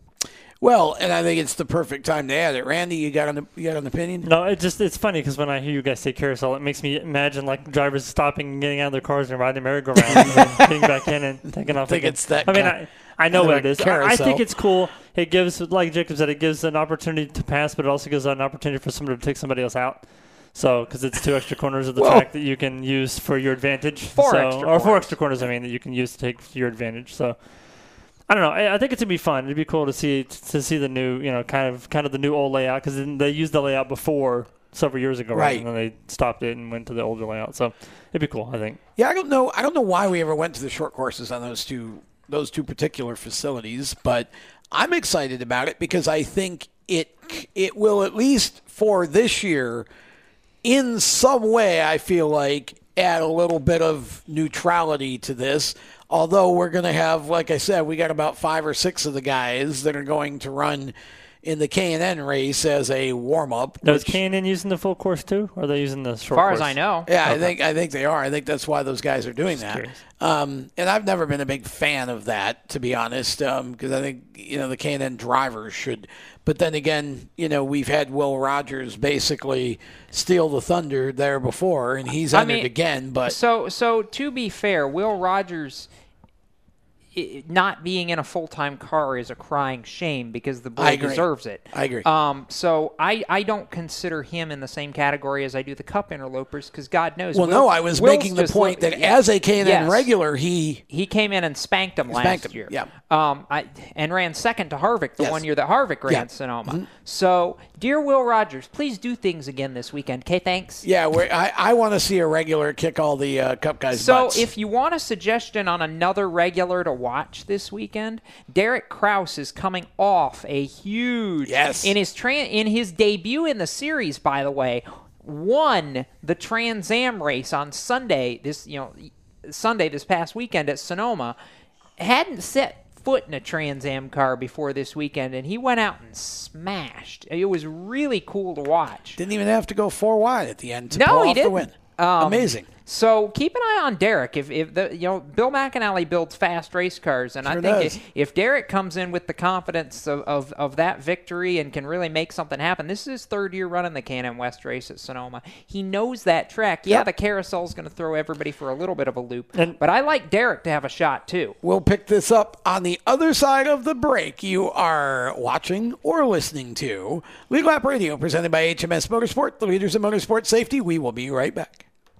Well, and I think it's the perfect time to add it. Randy, you got an, you got an opinion?
No, it just it's funny because when I hear you guys say carousel, it makes me imagine like drivers stopping and getting out of their cars and riding merry-go-rounds and getting back in and taking off.
I think
again.
it's that
I mean,
kind-
I, I know what it is. I, I think it's cool. It gives, like Jacob said, it gives an opportunity to pass, but it also gives an opportunity for somebody to take somebody else out. So, because it's two extra corners of the track that you can use for your advantage.
Four
so,
extra
or four extra corners. I mean, that you can use to take your advantage. So. I don't know. I, I think it's gonna be fun. It'd be cool to see to see the new, you know, kind of kind of the new old layout because they used the layout before several years ago,
Right.
And then they stopped it and went to the older layout. So it'd be cool. I think.
Yeah, I don't know. I don't know why we ever went to the short courses on those two those two particular facilities, but I'm excited about it because I think it it will at least for this year, in some way, I feel like add a little bit of neutrality to this. Although we're going to have, like I said, we got about five or six of the guys that are going to run in the K and N race as a warm up.
Now, is K&N using the full course too, or are they using the short?
far as? I know.
Yeah, I think I think they are. I think that's why those guys are doing that. Um, and I've never been a big fan of that, to be honest, because I think you know the K and N drivers should. But then again, you know we've had Will Rodgers basically steal the thunder there before, and he's
I
entered
mean,
again. But
so so to be fair, Will Rodgers i- not being in a full time car is a crying shame because the boy deserves it.
I agree.
Um, so I, I don't consider him in the same category as I do the Cup interlopers because God knows.
well,
Will-
no, I was
Will's
making the point
look-
that as a K and N
Yes.
regular, he
he came in and spanked him last
Spanked him,
year.
yeah.
Um, I, and ran second to Harvick the
Yes.
one year that Harvick ran
Yeah. Mm-hmm.
Sonoma. So, dear Will Rodgers, please do things again this weekend. Okay, thanks.
yeah, I I want to see a regular kick all the uh, Cup guys.
So,
butts.
if you want a suggestion on another regular to watch this weekend, Derek Kraus is coming off a huge
Yes.
in his tran in his debut in the series. By the way, won the Trans Am race on Sunday. This you know Sunday this past weekend at Sonoma. Hadn't set foot in a Trans Am car before this weekend, and he went out and smashed. It was really cool to watch.
didn't even have to go four wide at the end to
No,
pull
he
off the
didn't.
win.
Um,
Amazing.
So keep an eye on Derek. If, if the you know Bill McAnally builds fast race cars, and I think
does.
if, if Derek comes in with the confidence of, of, of that victory and can really make something happen, this is his third year running the K&N West race at Sonoma. He knows that track. Yeah,
Yep.
the is going to throw everybody for a little bit of a loop, but I like Derek to have a shot too.
We'll pick this up on the other side of the break. You are watching or listening to Lead Lap Radio, presented by HMS Motorsport, the leaders in motorsport safety. We will be right back.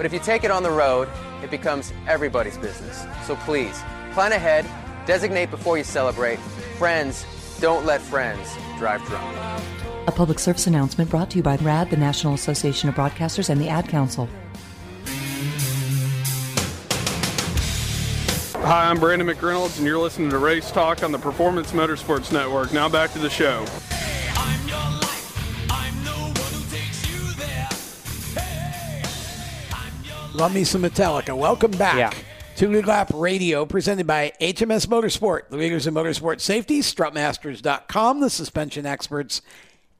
But if you take it on the road, it becomes everybody's business. So please, plan ahead, designate before you celebrate. Friends, don't let friends drive drunk.
A public service announcement brought to you by RAD, the National Association of Broadcasters, and the Ad Council.
Hi, I'm Brandon McReynolds, and you're listening to Race Talk on the Performance Motorsports Network. Now back to the show.
Love me some Metallica. Welcome back to Lead Lap Radio, presented by HMS Motorsport, the leaders in motorsport safety, strutmasters.com, the suspension experts,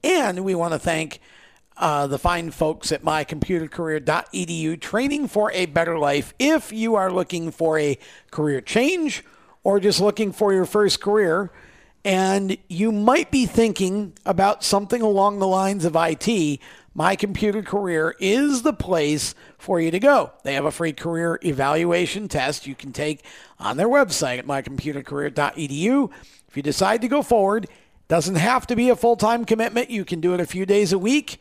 and we want to thank uh, the fine folks at mycomputercareer.edu, training for a better life. If you are looking for a career change or just looking for your first career, and you might be thinking about something along the lines of IT, My Computer Career is the place for you to go. They have a free career evaluation test you can take on their website at mycomputercareer.edu. If you decide to go forward, doesn't have to be a full-time commitment. You can do it a few days a week.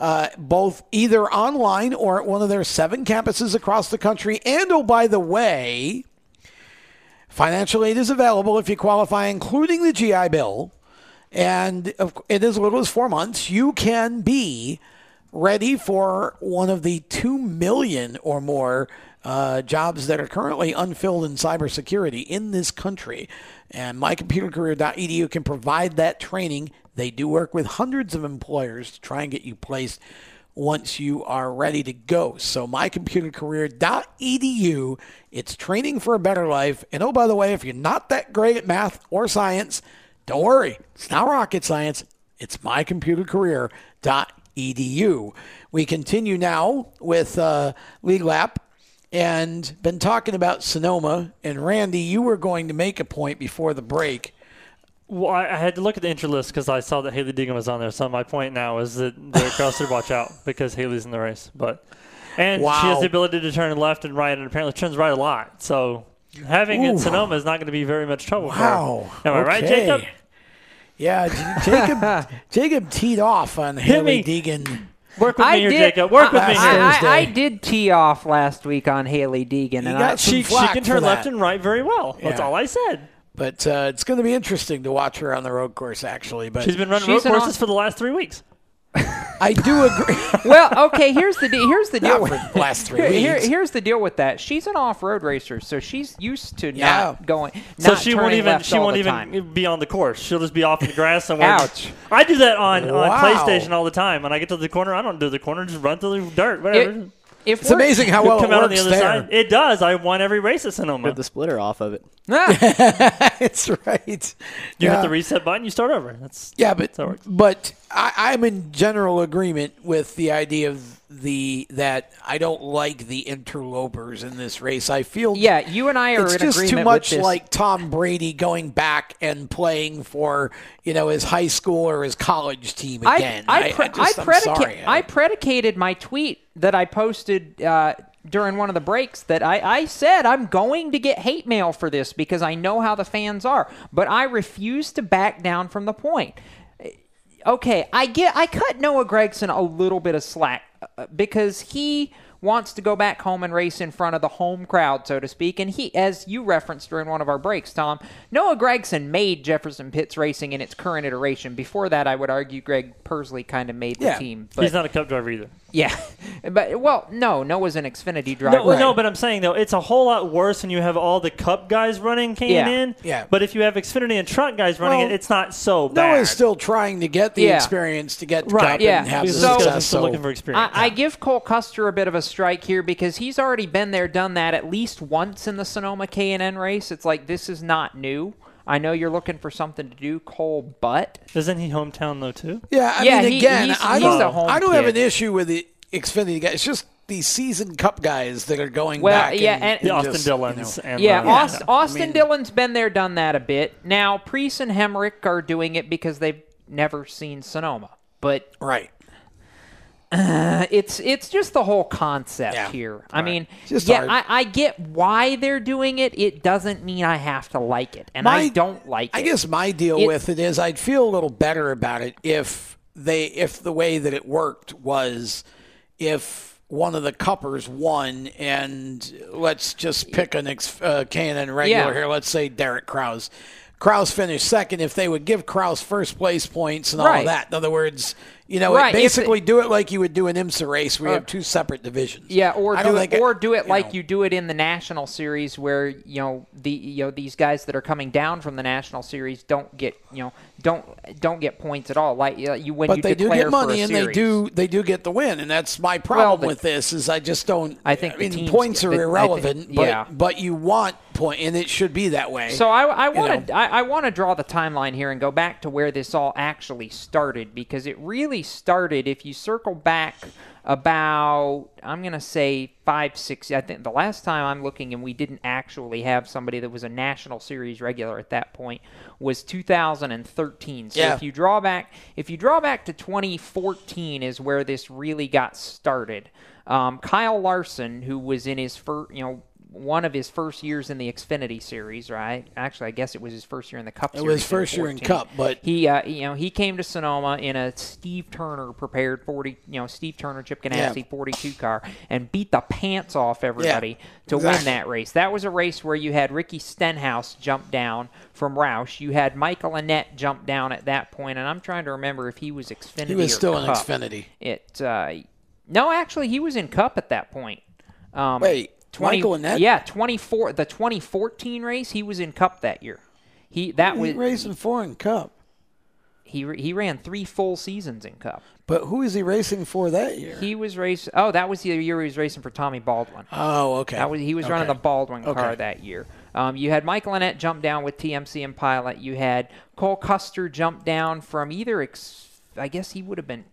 Uh, both either online or at one of their seven campuses across the country. And oh, by the way, Financial aid is available if you qualify, including the GI Bill. And in as little as four months, you can be ready for one of the 2 million or more uh, jobs that are currently unfilled in cybersecurity in this country. And mycomputercareer.edu can provide that training. They do work with hundreds of employers to try and get you placed once you are ready to go. So mycomputercareer.edu, it's training for a better life. And oh, by the way, if you're not that great at math or science, don't worry. It's not rocket science. It's mycomputercareer.edu. We continue now with uh, Lead Lap and been talking about Sonoma. And Randy, you were going to make a point before the break.
Well, I, I had to look at the entry list because I saw that Hailie Deegan was on there. So my point now is that Kraus should watch out because Hailie's in the race. But and she has the ability to turn left and right, and apparently turns right a lot. So having it
Ooh.
in Sonoma is not going to be very much trouble.
Wow.
For her. Am I right, Jacob?
Yeah, J- Jacob. Jacob teed off on Hailie Deegan.
Work with
I
me here,
did,
Jacob. Work with
I,
me here.
I, I did tee off last week on Hailie Deegan, and I,
she, she can turn left and right very well. That's all I said.
But uh, it's going to be interesting to watch her on the road course, actually. But
She's been running road courses for the last three weeks.
I do agree.
well, okay. Here's the de- here's the deal
Not
with
for the last three
Here- here-
weeks.
here's the deal with that. She's an off-road racer, so she's used to
Yeah.
not going.
So
not
she won't even she won't even
time.
be on the course. She'll just be off in the grass somewhere.
Ouch.
I do that on,
Wow.
on PlayStation all the time. When I get to the corner, I don't do the corner. Just run through the dirt. Whatever.
If
It's amazing how well
come
it
out on the
works
other
there.
side. It does. I won every race at Sonoma.
Rip the splitter off of it.
it's right.
You
Yeah.
hit the reset button. You start over. That's
Yeah, but
how it works.
but I, I'm in general agreement with the idea of the that I don't like the interlopers in this race. I feel
Yeah, you and I are
it's just too much like Tom Brady going back and playing for you know his high school or his college team again.
I, I, pre-
I, just,
I, predica- I predicated my tweet that I posted uh, during one of the breaks that I, I said I'm going to get hate mail for this because I know how the fans are, but I refuse to back down from the point. Okay, I get I cut Noah Gragson a little bit of slack Uh, because he wants to go back home and race in front of the home crowd, so to speak. And he, as you referenced during one of our breaks, Tom, Noah Gragson made Jefferson Pitts Racing in its current iteration. Before that, I would argue Greg Pursley kind of made the
Yeah.
team.
He's not a cup driver either.
Yeah, but well, no, Noah's an Xfinity driver.
No, well, no, but I'm saying though, it's a whole lot worse when you have all the Cup guys running K
Yeah.
and N.
Yeah.
But if you have Xfinity and truck guys running
Well,
it, it's not so bad.
Noah's still trying to get the
Yeah.
experience to get to
Right,
Cup
yeah.
and have
So-
success.
He's still
so-
looking for experience.
I, I give Cole Custer a bit of a strike here because he's already been there, done that at least once in the Sonoma K and N race. It's like this is not new. I know you're looking for something to do, Cole, but
Isn't he hometown though too?
Yeah, I
Yeah,
mean,
he-
again,
he's-
I
he's
don't,
a home
I don't have an issue with the Xfinity guys. It's just these seasoned Cup guys that are going
Well,
back.
yeah,
and,
and-
and
Austin
just,
Dillons
you know.
and
yeah,
uh,
Aust-
I
Austin
mean-
Dillon's been there, done that a bit. Now Preece and Hemric are doing it because they've never seen Sonoma, but
right.
Uh, it's it's just the whole concept
Yeah.
here. I mean,
Just
yeah. I, I get why they're doing it. It doesn't mean I have to like it, and I don't like
I
it.
guess my deal
It-
with it is I'd feel a little better about it if they if the way that it worked was if one of the cuppers won and let's just pick an ex, uh, K&N regular
Yeah.
here. Let's say Derek Kraus. Kraus finished second. If they would give Kraus first place points and all
Right.
of that, in other words, you know,
Right,
it basically do it like you would do an IMSA race. where you
Uh,
have two separate divisions.
Yeah, or do it, or do it
you
like
know.
you do it in the national series, where you know the you know these guys that are coming down from the national series don't get you know don't don't get points at all. Like uh, you when
but
you
they do get money and they do they do get the win and that's my problem
the-
with this is I just don't
I think the
mean points
get-
are
the- I think-
irrelevant but
yeah.
but you want point and it should be that way
So I, I want to. I, I want to draw the timeline here and go back to where this all actually started because it really started if you circle back about I'm gonna say five six I think the last time I'm looking and we didn't actually have somebody that was a national series regular at that point was 2013 so
Yeah.
if you draw back if you draw back to 2014 is where this really got started um, Kyle Larson who was in his first you know one of his first years in the Xfinity series, right? Actually, I guess it was his first year in the Cup
It was first year in Cup, but-
he, uh, you know, he came to Sonoma in a Steve Turner prepared forty, you know, Steve Turner Chip Ganassi
Yeah.
forty-two car and beat the pants off everybody to win that race. That was a race where you had Ricky Stenhouse jump down from Roush. You had Michael Annett jump down at that point, and I'm trying to remember if he was Xfinity.
he was still in Xfinity
It uh, no, actually, he was in Cup at that point. Um,
Wait,
20,
Michael Annett?
Yeah, twenty four. The twenty fourteen race, he was in Cup that year. He that
he
was
racing for in Cup
He he ran three full seasons in Cup.
But who is he racing for that year?
He was racing. Oh, that was the year he was racing for Tommy Baldwin.
Oh, okay.
That was he was running the Baldwin car that year. Um, you had Michael Annett jump down with TMC and Pilot. You had Cole Custer jump down from either. Ex- I guess he would have been.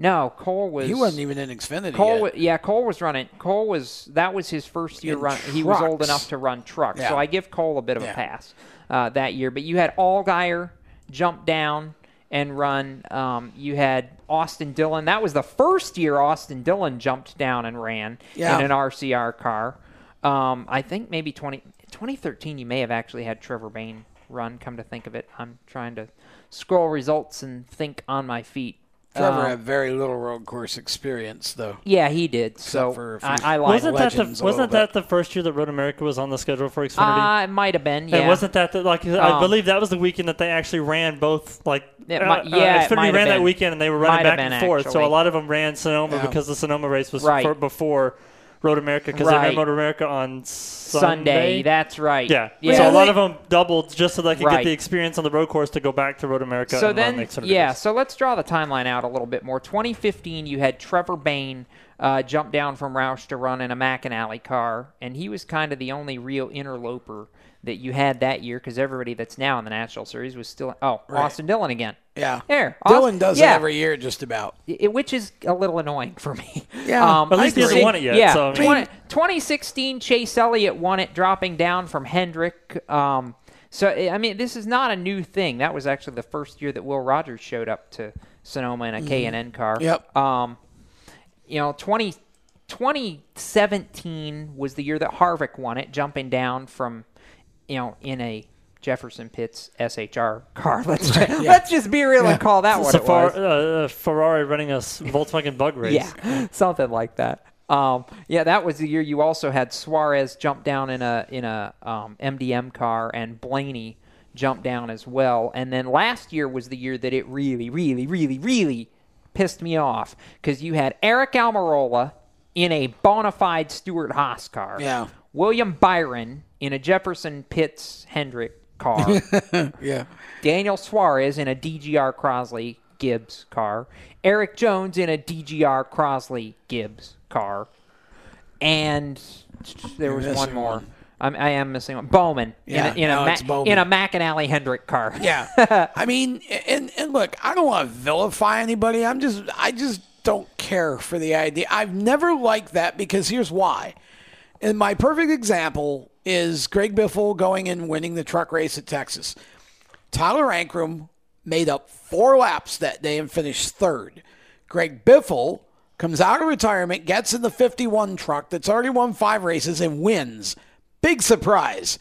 No, Cole was.
He wasn't even in Xfinity
Cole,
yet.
wa- yeah, Cole was running. Cole was that was his first year
In
run. He was old enough to run trucks, so I give Cole a bit of
Yeah.
a pass uh, that year. But you had Allgaier jump down and run. Um, you had Austin Dillon. That was the first year Austin Dillon jumped down and ran
Yeah.
in an RCR car. Um, I think maybe 20, 2013 you may have actually had Trevor Bayne run. Come to think of it, I'm trying to scroll results and think on my feet.
Trevor
Um,
had very little road course experience, though.
yeah, he did. So
for
I, I like.
Wasn't that the,
legends a
wasn't
little
that the first year that Road America was on the schedule for Xfinity?
Uh, it might have been. Yeah.
And wasn't that the, like I
Um,
believe that was the weekend that they actually ran both like
It
uh,
might-
uh,
yeah, it
Xfinity
might have
ran that
been.
weekend and they were running
Might have
back and
been,
forth. So a
actually.
lot of them ran Sonoma
Yeah.
because the Sonoma race was
Right.
for, before Road America because they
Right.
ran Road America on
Sunday.
Sunday.
That's right.
Yeah.
Yeah.
So a lot of them doubled just so they could
Right.
get the experience on the road course to go back to Road America.
So
and
then,
the
yeah. So let's draw the timeline out a little bit more. 2015, you had Trevor Bayne uh, jump down from Roush to run in a McAnally car, and he was kind of the only real interloper that you had that year because everybody that's now in the National Series was still. Oh,
Right.
Austin Dillon again.
Yeah.
There.
Dillon
Aust-
does
yeah.
it every year, just about.
I- which is a little annoying for me.
Yeah,
um,
At least he hasn't won it yet,
Yeah,
so, I mean-
20 2016, Chase Elliott won it, dropping down from Hendrick. Um, so I mean, this is not a new thing. That was actually the first year that Will Rodgers showed up to Sonoma in a
Mhm.
and N car.
Yep.
Um, you know, 20, 2017 was the year that Harvick won it, jumping down from, you know, in a Jefferson Pitts SHR car. Let's let's just be real and call that what it
Safar-
was.
Uh, Ferrari running a Volkswagen bug race.
Yeah, something like that. Um, yeah, that was the year you also had Suarez jump down in a in a um, MDM car and Blaney jump down as well. And then last year was the year that it really, really, really, really pissed me off because you had Aric Almirola in a bona fide Stewart-Haas car.
Yeah.
William Byron in a Jefferson Pitts Hendrick car.
yeah.
Daniel Suarez in a DGR Crosley Gibbs car, Erik Jones in a DGR Crosley Gibbs car, and there was one more.
one.
I'm, I am missing one. Bowman
Yeah,
in a, in a,
no,
Ma-
it's Bowman.
in a McAnally Hendrick car.
Yeah. I mean, and and look, I don't want to vilify anybody. I'm just I just don't care for the idea. I've never liked that because here's why. And my perfect example is Greg Biffle going and winning the truck race at Texas. Tyler Ankrum made up four laps that day and finished third. Greg Biffle comes out of retirement, gets in the 51 truck that's already won five races and wins. Big surprise.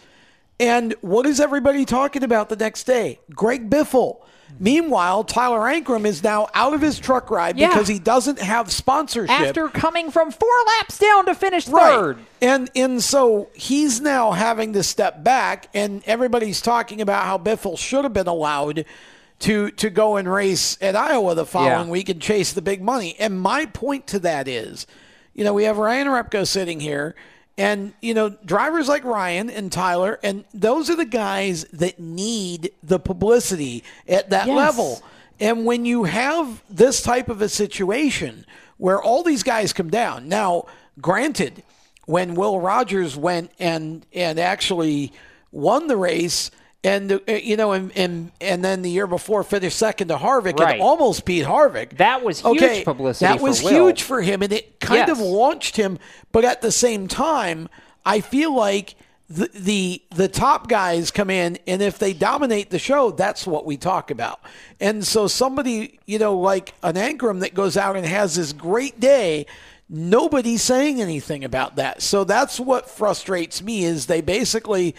And what is everybody talking about the next day? Greg Biffle. Meanwhile, Tyler Ankrum is now out of his truck ride
Yeah.
because he doesn't have sponsorship.
After coming from four laps down to finish
Right.
third.
And and so he's now having to step back and everybody's talking about how Biffle should have been allowed to to go and race at Iowa the following
Yeah.
week and chase the big money. And my point to that is, you know, we have Ryan Repko sitting here and you know, drivers like Ryan and Tyler and those are the guys that need the publicity at that
Yes.
level. And when you have this type of a situation where all these guys come down, now, granted, when Will Rodgers went and and actually won the race, and uh, you know, and, and and then the year before finished second to Harvick
Right.
and almost beat Harvick.
That was huge
okay,
publicity
That
for
was
Will.
huge for him, and it kind of launched him. But at the same time, I feel like the, the the top guys come in, and if they dominate the show, that's what we talk about. And so somebody, you know, like an Ankrum that goes out and has this great day, nobody's saying anything about that. So that's what frustrates me is they basically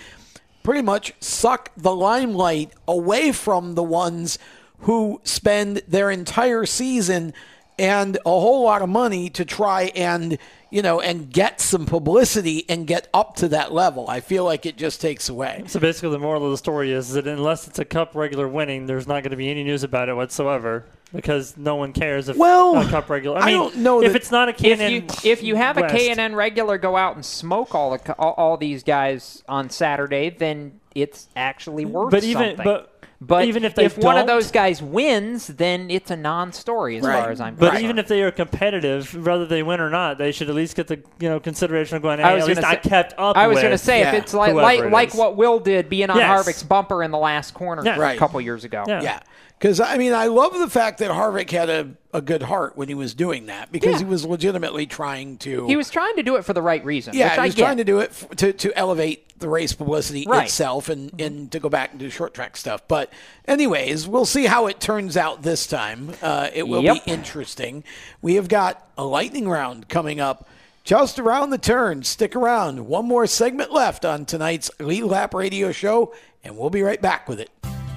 pretty much suck the limelight away from the ones who spend their entire season and a whole lot of money to try and you know and get some publicity and get up to that level. I feel like it just takes away.
So basically, the moral of the story is that unless it's a cup regular winning, there's not going to be any news about it whatsoever because no one cares if
Well,
a cup regular. I,
I
mean,
don't know
if
that-
it's not a
if
K&N
you if you have a
West.
K&N regular go out and smoke all the all, all these guys on Saturday, then it's actually worth
but even
something.
but
But
Even if they
one of those guys wins, then it's a non-story as far as I'm concerned.
But
concerned.
even if they are competitive, whether they win or not, they should at least get the you know consideration of going. Hey,
I was
at least
gonna
I kept up.
I was going to say if it's like like,
it
like what Will did being on
Yes.
Harvick's bumper in the last corner
Yeah.
a
Right.
couple years ago.
Yeah. Because, I mean, I love the fact that Harvick had a, a good heart when he was doing that because
Yeah.
he was legitimately trying to.
He was trying to do it for the right reason.
yeah, he
I
was
get.
trying to do it f- to, to elevate the race publicity
Right.
itself and, and to go back and do short track stuff. But, anyways, we'll see how it turns out this time. Uh, it will
Yep.
be interesting. We have got a lightning round coming up just around the turn. Stick around. One more segment left on tonight's Lead Lap Radio Show, and we'll be right back with it.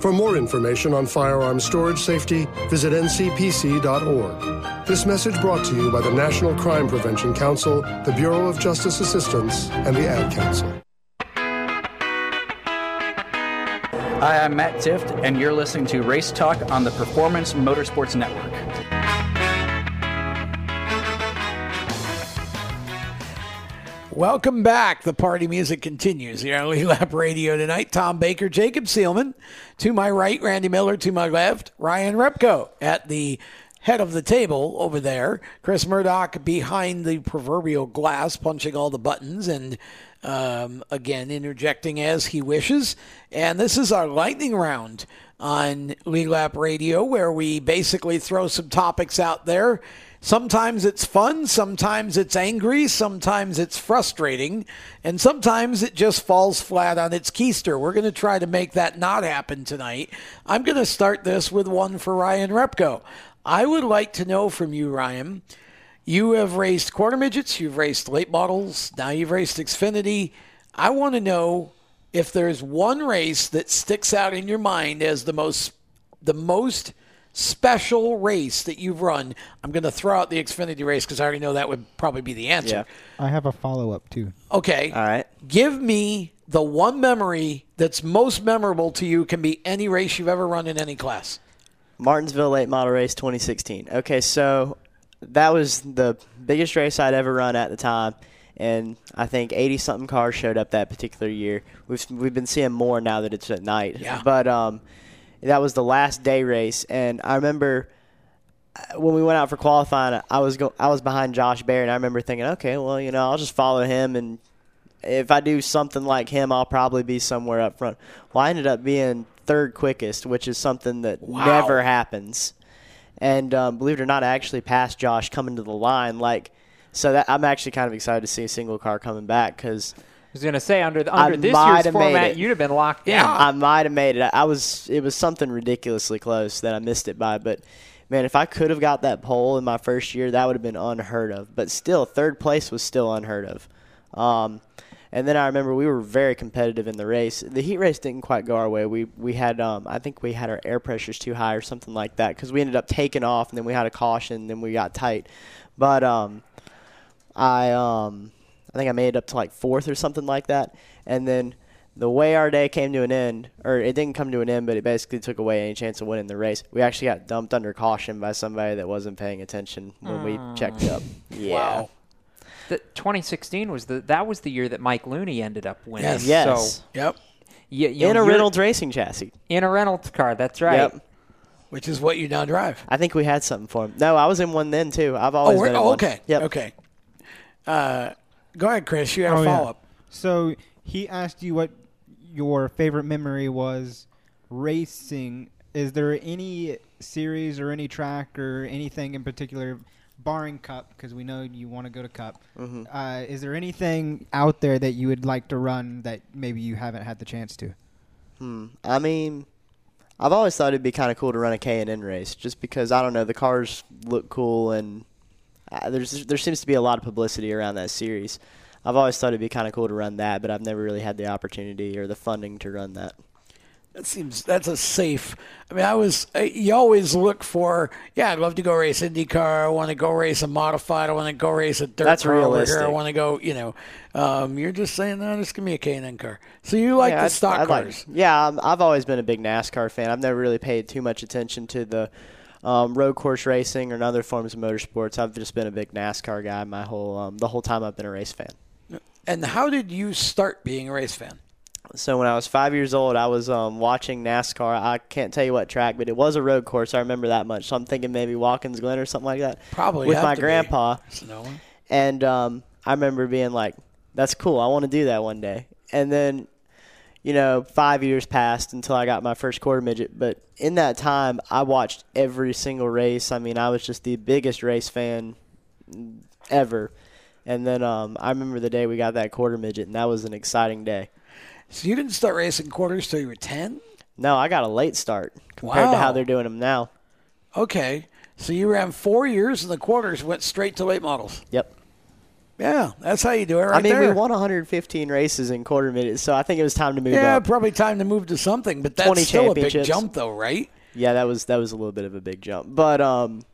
For more information on firearm storage safety, visit ncpc.org. This message brought to you by the National Crime Prevention Council, the Bureau of Justice Assistance, and the Ad Council.
Hi, I'm Matt Tifft, and you're listening to Race Talk on the Performance Motorsports Network.
Welcome back. The party music continues here on Lead Lap Radio tonight. Tom Baker, Jacob Seelman. To my right, Randy Miller. To my left, Ryan Repko at the head of the table over there. Chris Murdoch behind the proverbial glass, punching all the buttons and um, again interjecting as he wishes. And this is our lightning round on Lead Lap Radio, where we basically throw some topics out there. Sometimes it's fun, sometimes it's angry, sometimes it's frustrating, and sometimes it just falls flat on its keister. We're going to try to make that not happen tonight. I'm going to start this with one for Ryan Repko. I would like to know from you, Ryan. You have raced quarter midgets, you've raced late models, now you've raced Xfinity. I want to know if there's one race that sticks out in your mind as the most the most special race that you've run. I'm going to throw out the Xfinity race because I already know that would probably be the answer. Yeah.
I have a follow up too.
Okay.
All right.
Give me the one memory that's most memorable to you can be any race you've ever run in any class.
Martinsville Late Model Race 2016. Okay, so that was the biggest race I'd ever run at the time, and I think 80 something cars showed up that particular year. We've we've been seeing more now that it's at night.
Yeah.
But um, that was the last day race, and I remember uh, when we went out for qualifying, I was go I was behind Josh Berry, and I remember thinking, okay, well, you know, I'll just follow him, and if I do something like him, I'll probably be somewhere up front. Well, I ended up being third quickest, which is something that
Wow.
never happens. And um, believe it or not, I actually passed Josh coming to the line. Like, so that I'm actually kind of excited to see a single car coming back because.
I was gonna say under the, under
I
this year's format, you'd have been locked in.
I might have made it. I was. It was something ridiculously close that I missed it by. But man, if I could have got that pole in my first year, that would have been unheard of. But still, third place was still unheard of. Um, and then I remember we were very competitive in the race. The heat race didn't quite go our way. We we had um, I think we had our air pressures too high or something like that because we ended up taking off and then we had a caution and then we got tight. But um, I um I think I made it up to like fourth or something like that. And then the way our day came to an end, or it didn't come to an end, but it basically took away any chance of winning the race. We actually got dumped under caution by somebody that wasn't paying attention when we checked up. Yeah.
Wow. The 2016 was the that was the year that Mike Looney ended up winning.
Yes. Yes.
So,
Yep.
you, you
In
know,
a Reynolds racing chassis.
In a Reynolds car. That's right.
Yep.
Which is what you now drive.
I think we had something for him. No, I was in one then too. I've always
oh,
been in
oh,
one.
okay.
Yep.
Okay. Uh, go ahead, Chris. You have
Oh,
a
yeah.
follow up.
So he asked you what your favorite memory was racing. Is there any series or any track or anything in particular, barring Cup, because we know you want to go to Cup?
Mhm.
Uh, is there anything out there that you would like to run that maybe you haven't had the chance to?
Hmm. I mean, I've always thought it'd be kind of cool to run a K and N race, just because I don't know the cars look cool and uh, there's there seems to be a lot of publicity around that series. I've always thought it'd be kind of cool to run that, but I've never really had the opportunity or the funding to run that.
That seems that's a safe. I mean, I was. You always look for. Yeah, I'd love to go race IndyCar. I want to go race a modified. I want to go race a dirt
That's
car
realistic.
I want to go. You know, um, you're just saying no. This can be a K&N car. So you like
Yeah,
the
I'd-
stock
I'd like-
cars?
yeah, I'm, I've always been a big NASCAR fan. I've never really paid too much attention to the um, road course racing or other forms of motorsports. I've just been a big NASCAR guy my whole um, the whole time I've been a race fan.
and how did you start being a race fan?
So when I was five years old, I was um, watching NASCAR. I can't tell you what track, but it was a road course. I remember that much. So I'm thinking maybe Watkins Glen or something like that.
Probably
with my grandpa. And um, I remember being like, "That's cool. I want to do that one day." And then, you know, five years passed until I got my first quarter midget. But in that time, I watched every single race. I mean, I was just the biggest race fan ever. And then um, I remember the day we got that quarter midget, and that was an exciting day.
So you didn't start racing quarters till you were ten.
No, I got a late start compared to how they're doing them now.
Okay, so you ran four years, and the quarters went straight to late models.
Yep.
Yeah, that's how you do it, right there.
I mean,
there.
we won 115 races in quarter midgets, so I think it was time to move
yeah,
up.
probably time to move to something. But that's
20
still a big jump, though, right?
Yeah, that was that was a little bit of a big jump, but um,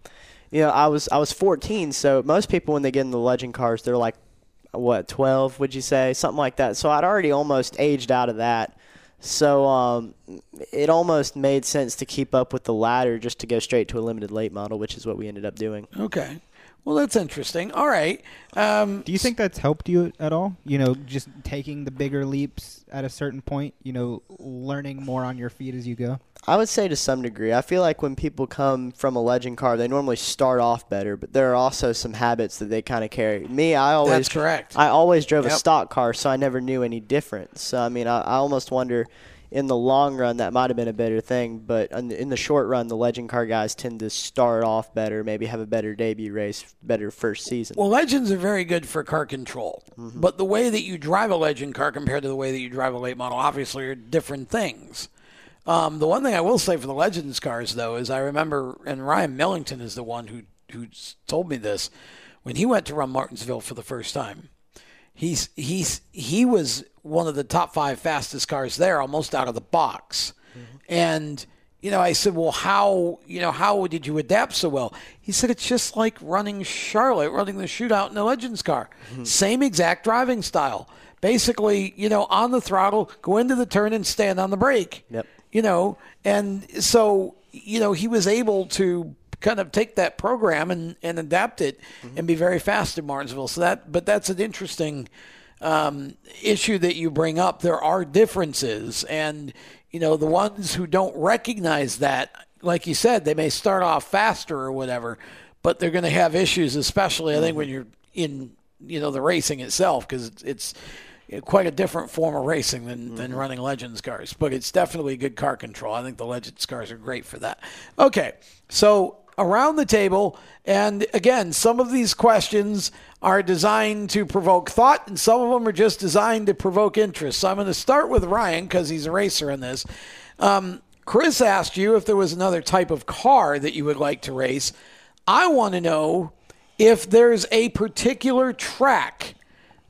you know, I was I was 14, so most people when they get in the legend cars, they're like, what 12? Would you say something like that? So I'd already almost aged out of that. So um, it almost made sense to keep up with the ladder just to go straight to a limited late model, which is what we ended up doing.
Okay. Well, that's interesting. All right. Um,
Do you think that's helped you at all? You know, just taking the bigger leaps at a certain point, you know, learning more on your feet as you go?
I would say to some degree. I feel like when people come from a legend car, they normally start off better, but there are also some habits that they kind of carry. Me, I always
That's correct.
I always drove a stock car, so I never knew any difference. So I mean, I, I almost wonder, in the long run, that might have been a better thing. But in the, in the short run, the legend car guys tend to start off better, maybe have a better debut race, better first season.
Well, legends are very good for car control,
Mm-hmm.
but the way that you drive a legend car compared to the way that you drive a late model obviously are different things. Um, the one thing I will say for the legends cars, though, is I remember, and Ryan Millington is the one who who told me this when he went to run Martinsville for the first time. He's he's he was one of the top five fastest cars there, almost out of the box, mm-hmm. and. You know, I said, "Well, how you know how did you adapt so well?" He said, "It's just like running Charlotte, running the shootout in the Legends car, mm-hmm. same exact driving style, basically, you know, on the throttle, go into the turn and stand on the brake.
Yep.
You know, and so, you know, he was able to kind of take that program and, and adapt it mm-hmm. and be very fast in Martinsville. So that, but that's an interesting um, issue that you bring up. There are differences, and you know the ones who don't recognize that, like you said, they may start off faster or whatever, but they're going to have issues, especially I think mm-hmm. when you're in you know the racing itself because it's quite a different form of racing than, than mm-hmm. running Legends cars, but it's definitely good car control. I think the Legends cars are great for that. Okay, so around the table, and again, some of these questions are designed to provoke thought, and some of them are just designed to provoke interest. So I'm going to start with Ryan because he's a racer in this. Um, Chris asked you if there was another type of car that you would like to race. I want to know if there's a particular track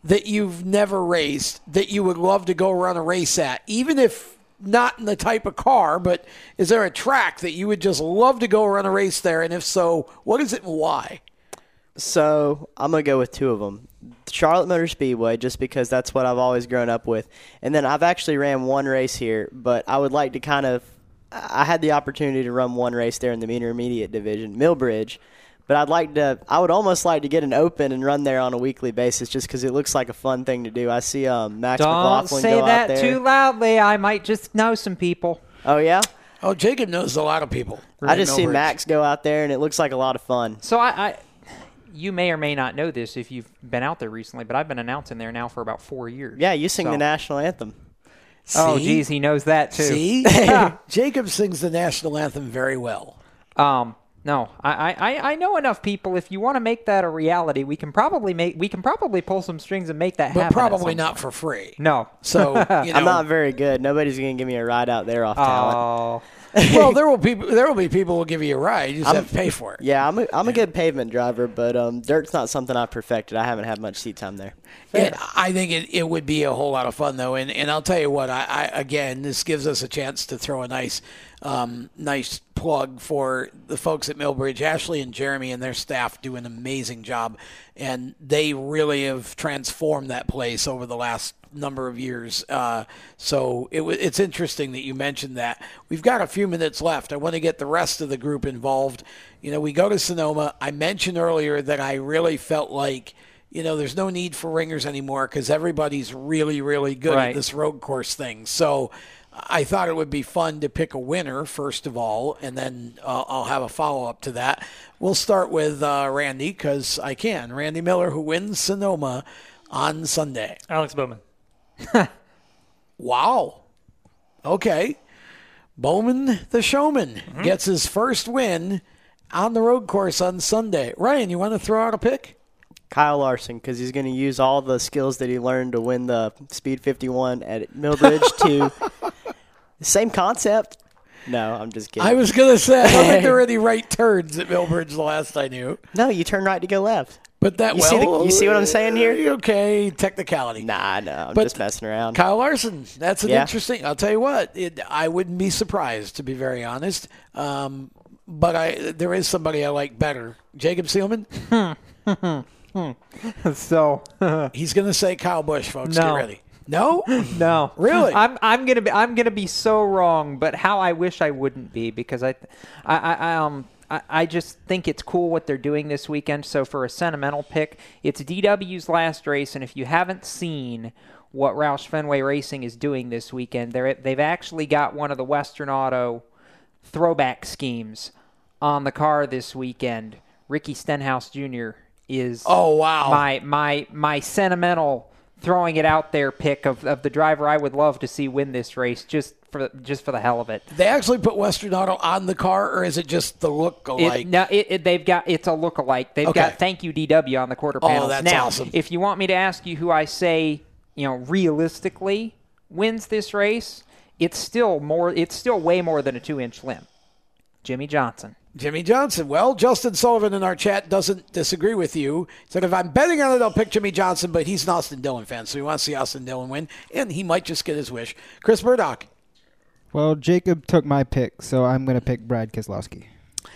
that you've never raced that you would love to go run a race at, even if not in the type of car, but is there a track that you would just love to go run a race there? And if so, what is it and why?
So I'm gonna go with two of them. Charlotte Motor Speedway, just because that's what I've always grown up with, and then I've actually ran one race here, but I would like to kind of. I had the opportunity to run one race there in the intermediate division, Millbridge, but I'd like to. I would almost like to get an open and run there on a weekly basis, just because it looks like a fun thing to do. I see um, Max
Don't
McLaughlin
say
go out
that
there.
too loudly. I might just know some people.
Oh yeah.
Oh, Jacob knows a lot of people.
I just see Max go out there, and it looks like a lot of fun.
So I, I, you may or may not know this if you've been out there recently, but I've been announcing there now for about four years.
Yeah, you sing
So-
the national anthem.
Oh,
See?
geez, he knows that too.
See, Jacob sings the national anthem very well.
Um, no, I, I, I know enough people. If you want to make that a reality, we can probably make we can probably pull some strings and make that
But
happen. at
probably not
point.
for free.
No.
So you know,
I'm not very good. Nobody's gonna give me a ride out there off talent.
Oh.
well, there will be there will be people who will give you a ride. You just
I'm-
have to pay for it.
Yeah, I'm a, I'm a good pavement driver, but um, dirt's not something I've perfected. I haven't had much seat time there.
And I think it, it would be a whole lot of fun though, and and I'll tell you what, I, I again this gives us a chance to throw a nice, um, nice plug for the folks at Millbridge, Ashley and Jeremy and their staff do an amazing job, and they really have transformed that place over the last number of years. Uh, so it, it's interesting that you mentioned that. We've got a few minutes left. I want to get the rest of the group involved. You know, we go to Sonoma. I mentioned earlier that I really felt like you know, there's no need for ringers anymore because everybody's really, really good
Right.
at this road course thing. So I thought it would be fun to pick a winner, first of all, and then uh, I'll have a follow up to that. We'll start with uh, Randy because I can. Randy Miller, who wins Sonoma on Sunday.
Alex Bowman.
Wow. Okay. Bowman the showman gets his first win on the road course on Sunday. Ryan, you want to throw out a pick?
Kyle Larson, because he's going to use all the skills that he learned to win the Speed 51 at Millbridge to same concept. No, I'm just kidding.
I was going to say, I don't think there were any right turns at Millbridge the last I knew.
No, you turn right to go left.
But that
You
well,
see the- you see what I'm saying here?
Uh, okay, technicality.
Nah, no, I'm
But
just messing around.
Kyle Larson, that's an
Yeah.
interesting. I'll tell you what, it, I wouldn't be surprised to be very honest. Um, but I there is somebody I like better, Jacob Seelman. Hmm. Hmm.
so
He's going to say Kyle Busch, folks.
No.
Get ready. No,
no,
Really?
I'm I'm gonna be I'm gonna be so wrong, but how I wish I wouldn't be because I, I, I I, um I, I just think it's cool what they're doing this weekend. So for a sentimental pick, it's DW's last race, and if you haven't seen what Roush Fenway Racing is doing this weekend, they're they've actually got one of the Western Auto throwback schemes on the car this weekend. Ricky Stenhouse Jr. is
Oh, wow.
my my my sentimental throwing it out there pick of, of the driver I would love to see win this race just for just for the hell of it.
they actually put Western Auto on the car, or is it just the look
It-
alike?
no, it, it- they've got it's a look-alike. They've
Okay.
got thank you DW on the quarter
Oh,
panels.
that's
now,
awesome.
if you want me to ask you who I say you know realistically wins this race, it's still more. It's still way more than a two-inch limb. Jimmie Johnson.
Jimmie Johnson. Well, Justin Sullivan in our chat doesn't disagree with you. He said if I'm betting on it, I'll pick Jimmie Johnson, but he's an Austin Dillon fan, so he wants to see Austin Dillon win, and he might just get his wish. Chris Murdoch.
Well, Jacob took my pick, so I'm going to pick Brad Keselowski.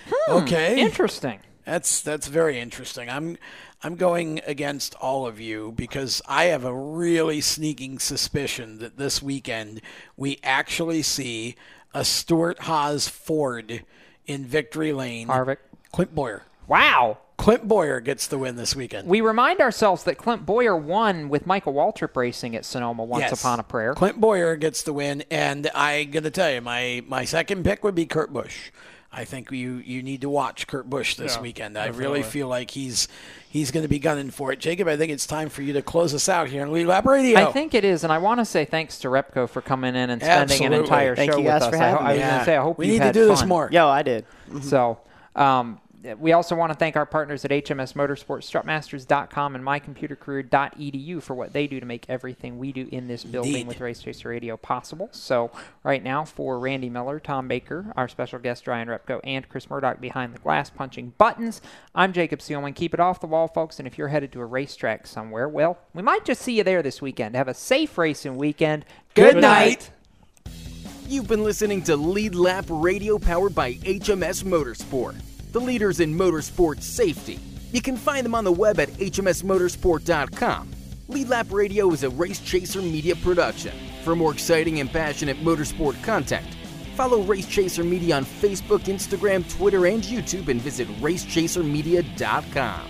Hmm, okay.
Interesting.
That's that's very interesting. I'm I'm going against all of you because I have a really sneaking suspicion that this weekend we actually see a Stewart-Haas Ford in Victory Lane.
Harvick.
Clint Bowyer.
Wow.
Clint Bowyer gets the win this weekend.
We remind ourselves that Clint Bowyer won with Michael Waltrip racing at Sonoma once
Yes.
upon a prayer.
Clint Bowyer gets the win, and I got to tell you, my my second pick would be Kurt Busch. I think you you need to watch Kurt Busch this
Yeah,
weekend. I
definitely.
really feel like he's he's going to be gunning for it. Jacob, I think it's time for you to close us out here on Lead Lap Radio.
I think it is, and I want to say thanks to Repko for coming in and spending
Absolutely.
an entire
Thank
show
you
with
guys
us.
for
I,
having
ho- I was
me.
going to say, I hope
We
you've
need to
had
do this more.
Yo, I did.
So, um, we also want to thank our partners at HMS Motorsports, strutmasters.com, and mycomputercareer.edu for what they do to make everything we do in this building
Indeed.
with Race Chaser Radio possible. So, right now, for Randy Miller, Tom Baker, our special guest, Ryan Repko, and Chris Murdoch behind the glass punching buttons, I'm Jacob Seelman. Keep it off the wall, folks, and if you're headed to a racetrack somewhere, well, we might just see you there this weekend. Have a safe racing weekend.
Good night.
You've been listening to Lead Lap Radio powered by HMS Motorsport, the leaders in motorsport safety. You can find them on the web at hmsmotorsport.com. Lead Lap Radio is a Race Chaser Media production. For more exciting and passionate motorsport content, follow Race Chaser Media on Facebook, Instagram, Twitter, and YouTube and visit racechasermedia.com.